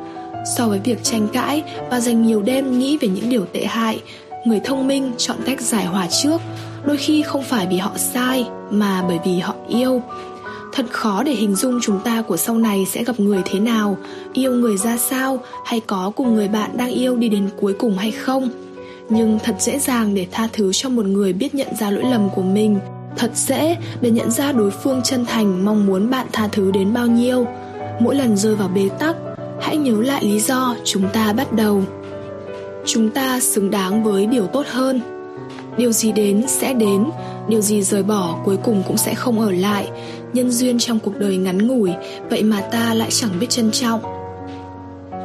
A: So với việc tranh cãi và dành nhiều đêm nghĩ về những điều tệ hại, người thông minh chọn cách giải hòa trước đôi khi không phải vì họ sai mà bởi vì họ yêu thật khó để hình dung chúng ta của sau này sẽ gặp người thế nào. Yêu người ra sao? Hay có cùng người bạn đang yêu đi đến cuối cùng hay không? Nhưng thật dễ dàng để tha thứ cho một người biết nhận ra lỗi lầm của mình. Thật dễ để nhận ra đối phương chân thành mong muốn bạn tha thứ đến bao nhiêu. Mỗi lần rơi vào bế tắc, hãy nhớ lại lý do chúng ta bắt đầu. Chúng ta xứng đáng với điều tốt hơn. Điều gì đến sẽ đến, điều gì rời bỏ cuối cùng cũng sẽ không ở lại nhân duyên trong cuộc đời ngắn ngủi vậy mà ta lại chẳng biết trân trọng.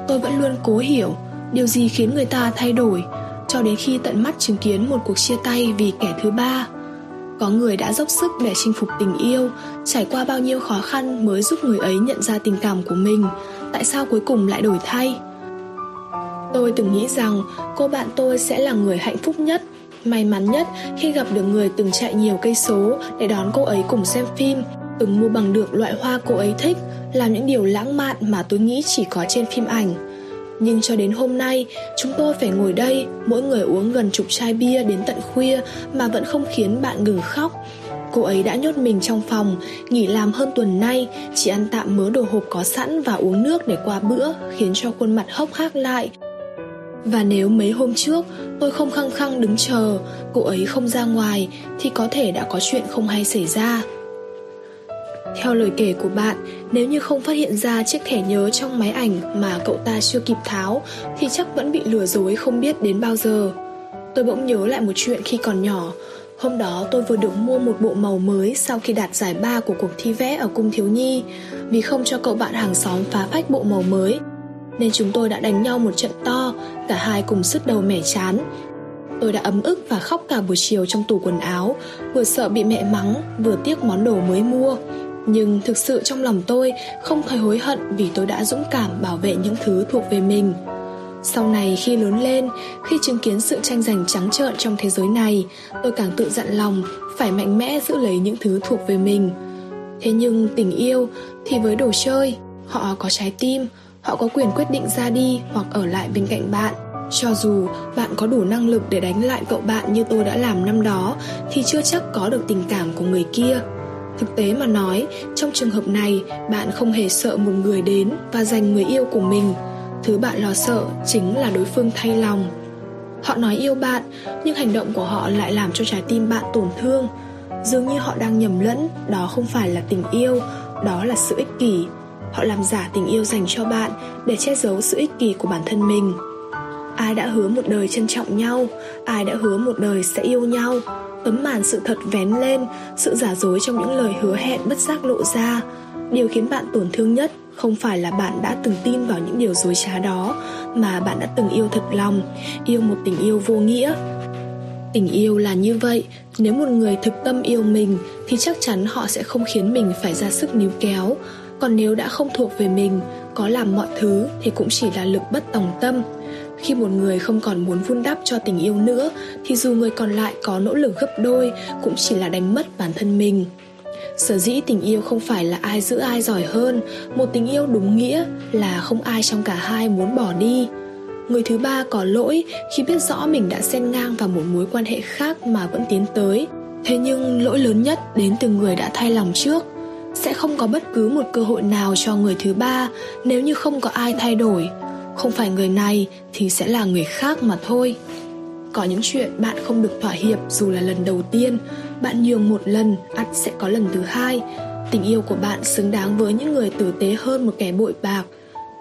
A: Tôi vẫn luôn cố hiểu điều gì khiến người ta thay đổi cho đến khi tận mắt chứng kiến một cuộc chia tay vì kẻ thứ ba. Có người đã dốc sức để chinh phục tình yêu trải qua bao nhiêu khó khăn mới giúp người ấy nhận ra tình cảm của mình tại sao cuối cùng lại đổi thay? Tôi từng nghĩ rằng cô bạn tôi sẽ là người hạnh phúc nhất, may mắn nhất khi gặp được người từng chạy nhiều cây số để đón cô ấy cùng xem phim, từng mua bằng được loại hoa cô ấy thích, làm những điều lãng mạn mà tôi nghĩ chỉ có trên phim ảnh. Nhưng cho đến hôm nay, chúng tôi phải ngồi đây, mỗi người uống gần chục chai bia đến tận khuya mà vẫn không khiến bạn ngừng khóc. Cô ấy đã nhốt mình trong phòng, nghỉ làm hơn tuần nay, chỉ ăn tạm mớ đồ hộp có sẵn và uống nước để qua bữa, khiến cho khuôn mặt hốc hác lại, và nếu mấy hôm trước tôi không khăng khăng đứng chờ Cô ấy không ra ngoài Thì có thể đã có chuyện không hay xảy ra theo lời kể của bạn Nếu như không phát hiện ra chiếc thẻ nhớ trong máy ảnh Mà cậu ta chưa kịp tháo Thì chắc vẫn bị lừa dối không biết đến bao giờ Tôi bỗng nhớ lại một chuyện khi còn nhỏ Hôm đó tôi vừa được mua một bộ màu mới sau khi đạt giải ba của cuộc thi vẽ ở cung thiếu nhi Vì không cho cậu bạn hàng xóm phá phách bộ màu mới nên chúng tôi đã đánh nhau một trận to, cả hai cùng sứt đầu mẻ chán. Tôi đã ấm ức và khóc cả buổi chiều trong tủ quần áo, vừa sợ bị mẹ mắng, vừa tiếc món đồ mới mua. Nhưng thực sự trong lòng tôi không thấy hối hận vì tôi đã dũng cảm bảo vệ những thứ thuộc về mình. Sau này khi lớn lên, khi chứng kiến sự tranh giành trắng trợn trong thế giới này, tôi càng tự dặn lòng phải mạnh mẽ giữ lấy những thứ thuộc về mình. Thế nhưng tình yêu thì với đồ chơi, họ có trái tim, họ có quyền quyết định ra đi hoặc ở lại bên cạnh bạn cho dù bạn có đủ năng lực để đánh lại cậu bạn như tôi đã làm năm đó thì chưa chắc có được tình cảm của người kia thực tế mà nói trong trường hợp này bạn không hề sợ một người đến và giành người yêu của mình. Thứ bạn lo sợ chính là đối phương thay lòng. Họ nói yêu bạn nhưng hành động của họ lại làm cho trái tim bạn tổn thương. Dường như họ đang nhầm lẫn đó không phải là tình yêu đó là sự ích kỷ. Họ làm giả tình yêu dành cho bạn để che giấu sự ích kỷ của bản thân mình. Ai đã hứa một đời trân trọng nhau, ai đã hứa một đời sẽ yêu nhau, tấm màn sự thật vén lên, sự giả dối trong những lời hứa hẹn bất giác lộ ra. Điều khiến bạn tổn thương nhất không phải là bạn đã từng tin vào những điều dối trá đó, mà bạn đã từng yêu thật lòng, yêu một tình yêu vô nghĩa. Tình yêu là như vậy, nếu một người thực tâm yêu mình thì chắc chắn họ sẽ không khiến mình phải ra sức níu kéo. Còn nếu đã không thuộc về mình, có làm mọi thứ thì cũng chỉ là lực bất tòng tâm. Khi một người không còn muốn vun đắp cho tình yêu nữa thì dù người còn lại có nỗ lực gấp đôi cũng chỉ là đánh mất bản thân mình. Sở dĩ tình yêu không phải là ai giữ ai giỏi hơn, một tình yêu đúng nghĩa là không ai trong cả hai muốn bỏ đi. Người thứ ba có lỗi khi biết rõ mình đã xen ngang vào một mối quan hệ khác mà vẫn tiến tới. Thế nhưng lỗi lớn nhất đến từ người đã thay lòng trước. Sẽ không có bất cứ một cơ hội nào cho người thứ ba nếu như không có ai thay đổi. Không phải người này thì sẽ là người khác mà thôi. Có những chuyện bạn không được thỏa hiệp dù là lần đầu tiên, bạn nhường một lần, ắt sẽ có lần thứ hai. Tình yêu của bạn xứng đáng với những người tử tế hơn một kẻ bội bạc.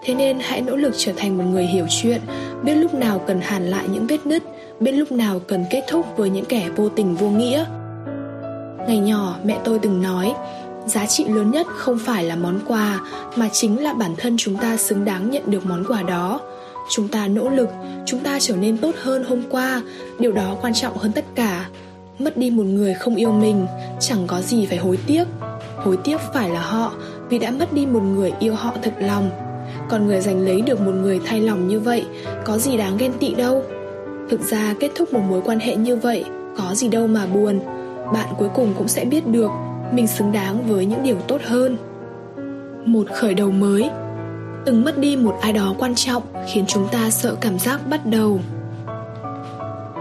A: Thế nên hãy nỗ lực trở thành một người hiểu chuyện, biết lúc nào cần hàn lại những vết nứt, biết lúc nào cần kết thúc với những kẻ vô tình vô nghĩa. Ngày nhỏ mẹ tôi từng nói, giá trị lớn nhất không phải là món quà, mà chính là bản thân chúng ta xứng đáng nhận được món quà đó. Chúng ta nỗ lực, chúng ta trở nên tốt hơn hôm qua, điều đó quan trọng hơn tất cả. Mất đi một người không yêu mình, chẳng có gì phải hối tiếc. Hối tiếc phải là họ, vì đã mất đi một người yêu họ thật lòng. Còn người giành lấy được một người thay lòng như vậy, có gì đáng ghen tị đâu. Thực ra, kết thúc một mối quan hệ như vậy, có gì đâu mà buồn. Bạn cuối cùng cũng sẽ biết được mình xứng đáng với những điều tốt hơn. Một khởi đầu mới. Từng mất đi một ai đó quan trọng khiến chúng ta sợ cảm giác bắt đầu.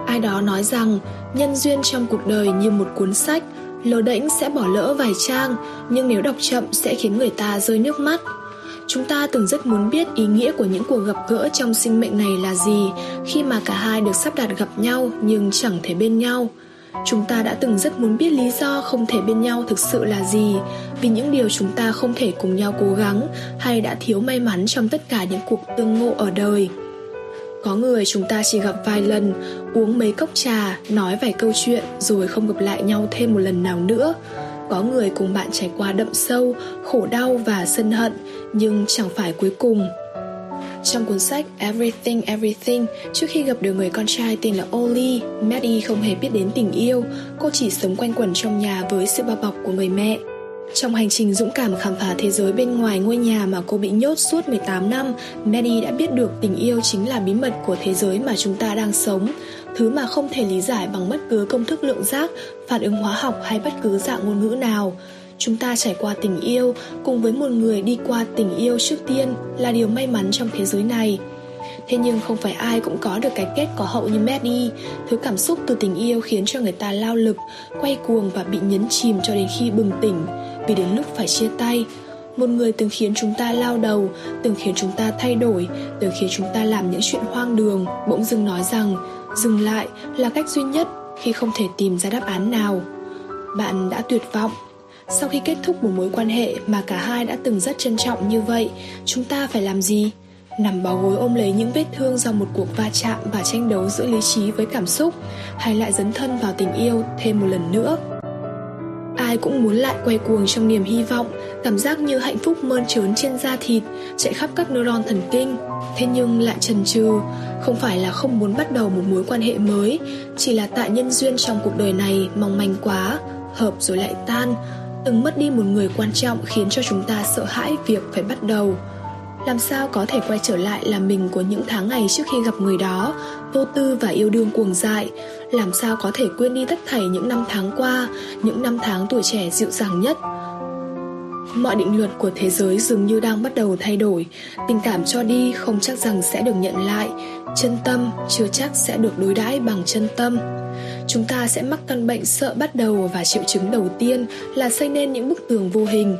A: Ai đó nói rằng, nhân duyên trong cuộc đời như một cuốn sách, lờ đễnh sẽ bỏ lỡ vài trang, nhưng nếu đọc chậm sẽ khiến người ta rơi nước mắt. Chúng ta từng rất muốn biết ý nghĩa của những cuộc gặp gỡ trong sinh mệnh này là gì, khi mà cả hai được sắp đặt gặp nhau nhưng chẳng thể bên nhau chúng ta đã từng rất muốn biết lý do không thể bên nhau thực sự là gì, vì những điều chúng ta không thể cùng nhau cố gắng hay đã thiếu may mắn trong tất cả những cuộc tương ngộ ở đời. Có người chúng ta chỉ gặp vài lần, uống mấy cốc trà, nói vài câu chuyện rồi không gặp lại nhau thêm một lần nào nữa. Có người cùng bạn trải qua đậm sâu, khổ đau và sân hận, nhưng chẳng phải cuối cùng trong cuốn sách Everything Everything, trước khi gặp được người con trai tên là Oli, Maddie không hề biết đến tình yêu, cô chỉ sống quanh quẩn trong nhà với sự bao bọc của người mẹ. Trong hành trình dũng cảm khám phá thế giới bên ngoài ngôi nhà mà cô bị nhốt suốt 18 năm, Maddie đã biết được tình yêu chính là bí mật của thế giới mà chúng ta đang sống, thứ mà không thể lý giải bằng bất cứ công thức lượng giác, phản ứng hóa học hay bất cứ dạng ngôn ngữ nào. Chúng ta trải qua tình yêu, cùng với một người đi qua tình yêu trước tiên là điều may mắn trong thế giới này. Thế nhưng không phải ai cũng có được cái kết có hậu như Maddie Thứ cảm xúc từ tình yêu khiến cho người ta lao lực, Quay cuồng và bị nhấn chìm cho đến khi bừng tỉnh. Vì đến lúc phải chia tay, Một người từng khiến chúng ta lao đầu, Từng khiến chúng ta thay đổi, Từng khiến chúng ta làm những chuyện hoang đường, Bỗng dưng nói rằng, Dừng lại là cách duy nhất Khi không thể tìm ra đáp án nào. Bạn đã tuyệt vọng sau khi kết thúc một mối quan hệ mà cả hai đã từng rất trân trọng như vậy, chúng ta phải làm gì? Nằm bó gối ôm lấy những vết thương do một cuộc va chạm và tranh đấu giữa lý trí với cảm xúc, hay lại dấn thân vào tình yêu thêm một lần nữa? Ai cũng muốn lại quay cuồng trong niềm hy vọng, cảm giác như hạnh phúc mơn trớn trên da thịt, chạy khắp các neuron thần kinh. Thế nhưng lại chần chừ, không phải là không muốn bắt đầu một mối quan hệ mới, chỉ là tại nhân duyên trong cuộc đời này mong manh quá, hợp rồi lại tan từng mất đi một người quan trọng khiến cho chúng ta sợ hãi việc phải bắt đầu. Làm sao có thể quay trở lại là mình của những tháng ngày trước khi gặp người đó, vô tư và yêu đương cuồng dại? Làm sao có thể quên đi tất thảy những năm tháng qua, những năm tháng tuổi trẻ dịu dàng nhất? Mọi định luật của thế giới dường như đang bắt đầu thay đổi. Tình cảm cho đi không chắc rằng sẽ được nhận lại. Chân tâm chưa chắc sẽ được đối đãi bằng chân tâm chúng ta sẽ mắc căn bệnh sợ bắt đầu và triệu chứng đầu tiên là xây nên những bức tường vô hình.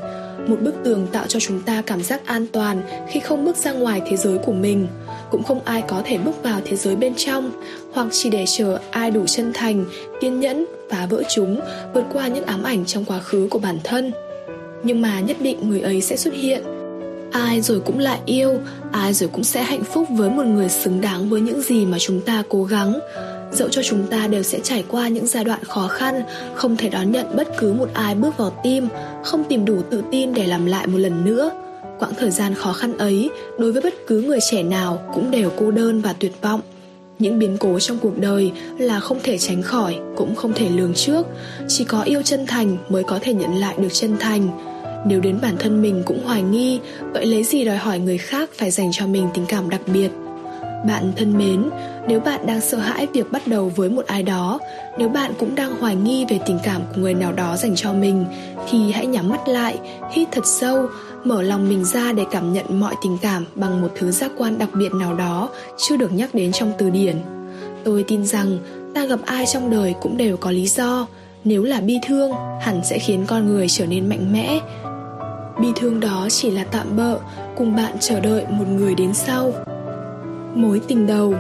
A: Một bức tường tạo cho chúng ta cảm giác an toàn khi không bước ra ngoài thế giới của mình. Cũng không ai có thể bước vào thế giới bên trong, hoặc chỉ để chờ ai đủ chân thành, kiên nhẫn phá vỡ chúng vượt qua những ám ảnh trong quá khứ của bản thân. Nhưng mà nhất định người ấy sẽ xuất hiện. Ai rồi cũng lại yêu, ai rồi cũng sẽ hạnh phúc với một người xứng đáng với những gì mà chúng ta cố gắng dẫu cho chúng ta đều sẽ trải qua những giai đoạn khó khăn, không thể đón nhận bất cứ một ai bước vào tim không tìm đủ tự tin để làm lại một lần nữa. Quãng thời gian khó khăn ấy, đối với bất cứ người trẻ nào cũng đều cô đơn và tuyệt vọng. Những biến cố trong cuộc đời là không thể tránh khỏi, Cũng không thể lường trước. Chỉ có yêu chân thành mới có thể nhận lại được chân thành. Nếu đến bản thân mình cũng hoài nghi, Vậy lấy gì đòi hỏi người khác phải dành cho mình tình cảm đặc biệt? Bạn thân mến, nếu bạn đang sợ hãi việc bắt đầu với một ai đó, nếu bạn cũng đang hoài nghi về tình cảm của người nào đó dành cho mình, thì hãy nhắm mắt lại, hít thật sâu, mở lòng mình ra để cảm nhận mọi tình cảm bằng một thứ giác quan đặc biệt nào đó chưa được nhắc đến trong từ điển. Tôi tin rằng ta gặp ai trong đời cũng đều có lý do, nếu là bi thương, hẳn sẽ khiến con người trở nên mạnh mẽ. Bi thương đó chỉ là tạm bợ, cùng bạn chờ đợi một người đến sau mối tình đầu.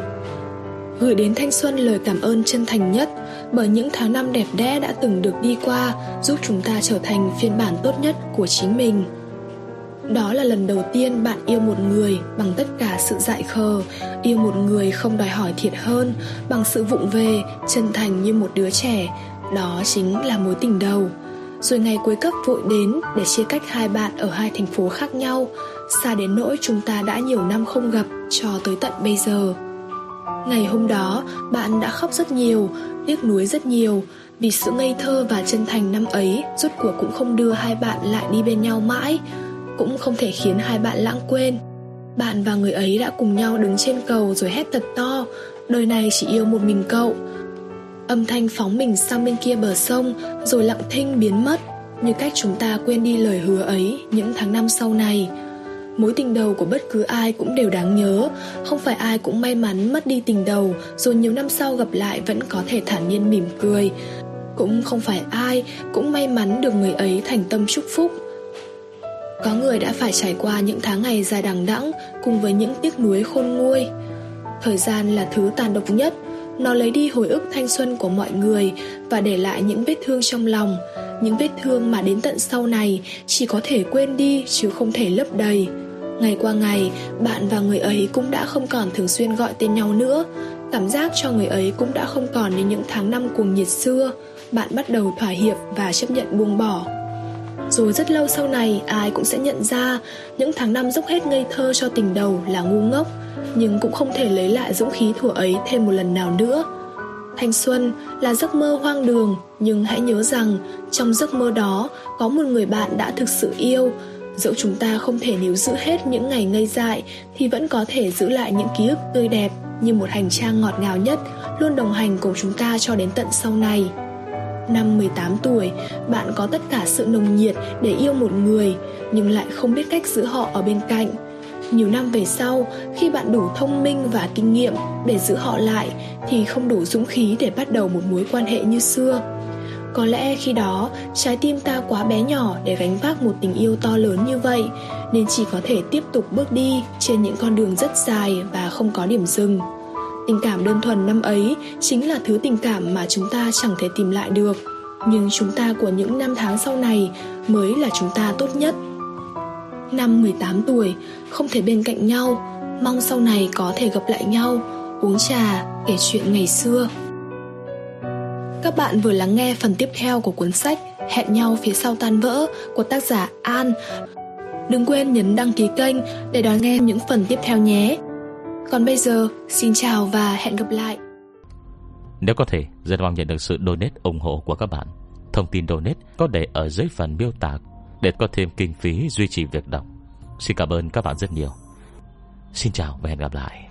A: Gửi đến thanh xuân lời cảm ơn chân thành nhất bởi những tháng năm đẹp đẽ đã từng được đi qua giúp chúng ta trở thành phiên bản tốt nhất của chính mình. Đó là lần đầu tiên bạn yêu một người bằng tất cả sự dại khờ, yêu một người không đòi hỏi thiệt hơn, bằng sự vụng về, chân thành như một đứa trẻ. Đó chính là mối tình đầu. Rồi ngày cuối cấp vội đến để chia cách hai bạn ở hai thành phố khác nhau xa đến nỗi chúng ta đã nhiều năm không gặp cho tới tận bây giờ. Ngày hôm đó, bạn đã khóc rất nhiều, tiếc nuối rất nhiều vì sự ngây thơ và chân thành năm ấy rốt cuộc cũng không đưa hai bạn lại đi bên nhau mãi, cũng không thể khiến hai bạn lãng quên. Bạn và người ấy đã cùng nhau đứng trên cầu rồi hét thật to, đời này chỉ yêu một mình cậu. Âm thanh phóng mình sang bên kia bờ sông rồi lặng thinh biến mất, như cách chúng ta quên đi lời hứa ấy những tháng năm sau này mối tình đầu của bất cứ ai cũng đều đáng nhớ. Không phải ai cũng may mắn mất đi tình đầu rồi nhiều năm sau gặp lại vẫn có thể thản nhiên mỉm cười. Cũng không phải ai cũng may mắn được người ấy thành tâm chúc phúc. Có người đã phải trải qua những tháng ngày dài đằng đẵng cùng với những tiếc nuối khôn nguôi. Thời gian là thứ tàn độc nhất. Nó lấy đi hồi ức thanh xuân của mọi người và để lại những vết thương trong lòng. Những vết thương mà đến tận sau này chỉ có thể quên đi chứ không thể lấp đầy ngày qua ngày, bạn và người ấy cũng đã không còn thường xuyên gọi tên nhau nữa. Cảm giác cho người ấy cũng đã không còn như những tháng năm cuồng nhiệt xưa. Bạn bắt đầu thỏa hiệp và chấp nhận buông bỏ. Rồi rất lâu sau này, ai cũng sẽ nhận ra những tháng năm dốc hết ngây thơ cho tình đầu là ngu ngốc, nhưng cũng không thể lấy lại dũng khí thủa ấy thêm một lần nào nữa. Thanh xuân là giấc mơ hoang đường, nhưng hãy nhớ rằng trong giấc mơ đó có một người bạn đã thực sự yêu dẫu chúng ta không thể níu giữ hết những ngày ngây dại thì vẫn có thể giữ lại những ký ức tươi đẹp như một hành trang ngọt ngào nhất luôn đồng hành cùng chúng ta cho đến tận sau này. Năm 18 tuổi, bạn có tất cả sự nồng nhiệt để yêu một người nhưng lại không biết cách giữ họ ở bên cạnh. Nhiều năm về sau khi bạn đủ thông minh và kinh nghiệm để giữ họ lại thì không đủ dũng khí để bắt đầu một mối quan hệ như xưa có lẽ khi đó trái tim ta quá bé nhỏ để gánh vác một tình yêu to lớn như vậy nên chỉ có thể tiếp tục bước đi trên những con đường rất dài và không có điểm dừng tình cảm đơn thuần năm ấy chính là thứ tình cảm mà chúng ta chẳng thể tìm lại được nhưng chúng ta của những năm tháng sau này mới là chúng ta tốt nhất Năm 18 tuổi, không thể bên cạnh nhau, mong sau này có thể gặp lại nhau, uống trà, kể chuyện ngày xưa. Các bạn vừa lắng nghe phần tiếp theo của cuốn sách Hẹn nhau phía sau tan vỡ của tác giả An. Đừng quên nhấn đăng ký kênh để đón nghe những phần tiếp theo nhé. Còn bây giờ, xin chào và hẹn gặp lại.
B: Nếu có thể, rất mong nhận được sự donate ủng hộ của các bạn. Thông tin donate có để ở dưới phần miêu tả để có thêm kinh phí duy trì việc đọc. Xin cảm ơn các bạn rất nhiều. Xin chào và hẹn gặp lại.